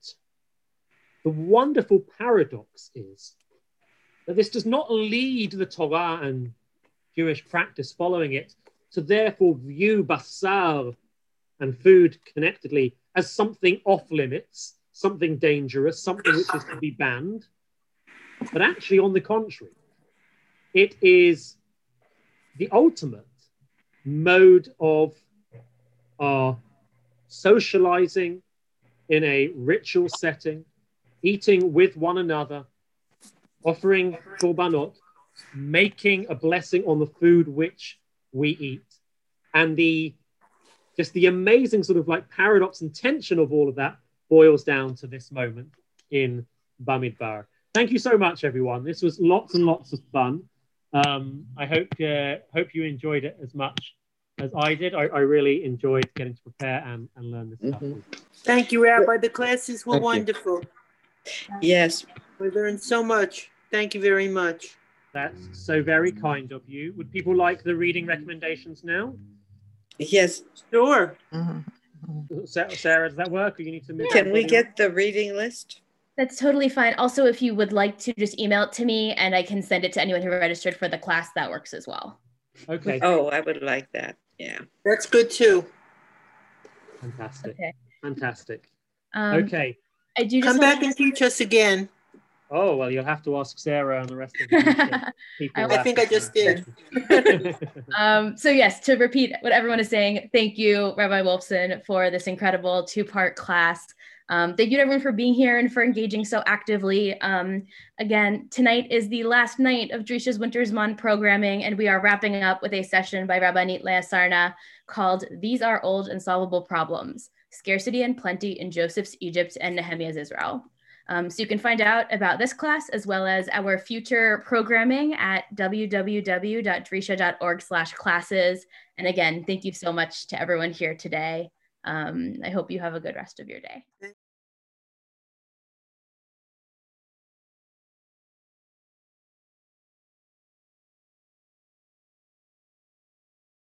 the wonderful paradox is that this does not lead the Torah and Jewish practice following it to therefore view basar and food connectedly as something off limits, something dangerous, something which is to be banned. But actually, on the contrary, it is the ultimate mode of our socializing in a ritual setting, eating with one another, offering korbanot, making a blessing on the food which we eat. And the just the amazing sort of like paradox and tension of all of that boils down to this moment in Bamidbar. Thank you so much, everyone. This was lots and lots of fun. Um, I hope uh, hope you enjoyed it as much as I did. I, I really enjoyed getting to prepare and, and learn this stuff. Mm-hmm. Thank you, Rabbi. The classes were Thank you. Wonderful. Yes. We learned so much. Thank you very much. That's so very kind of you. Would people like the reading recommendations now? Yes. Sure. Sarah, Sarah, does that work? Or you need to move? Can we get the reading list? That's totally fine. Also, if you would like to just email it to me and I can send it to anyone who registered for the class, that works as well. Okay. Oh, I would like that. Yeah. That's good too. Fantastic. Okay. Fantastic. Um, okay. I do just Come back to- and teach us again. Oh well, you'll have to ask Sarah and the rest of the people. I think I just did. um, so yes, to repeat what everyone is saying, thank you, Rabbi Wolfson, for this incredible two-part class. Um, thank you to everyone for being here and for engaging so actively. Um, again, tonight is the last night of Drisha's Winter Zman programming, and we are wrapping up with a session by Rabbi Nitlea Sarna called These Are Old and Solvable Problems, Scarcity and Plenty in Joseph's Egypt and Nehemiah's Israel. Um, so you can find out about this class as well as our future programming at www.drisha.org slash classes. And again, thank you so much to everyone here today. Um, I hope you have a good rest of your day.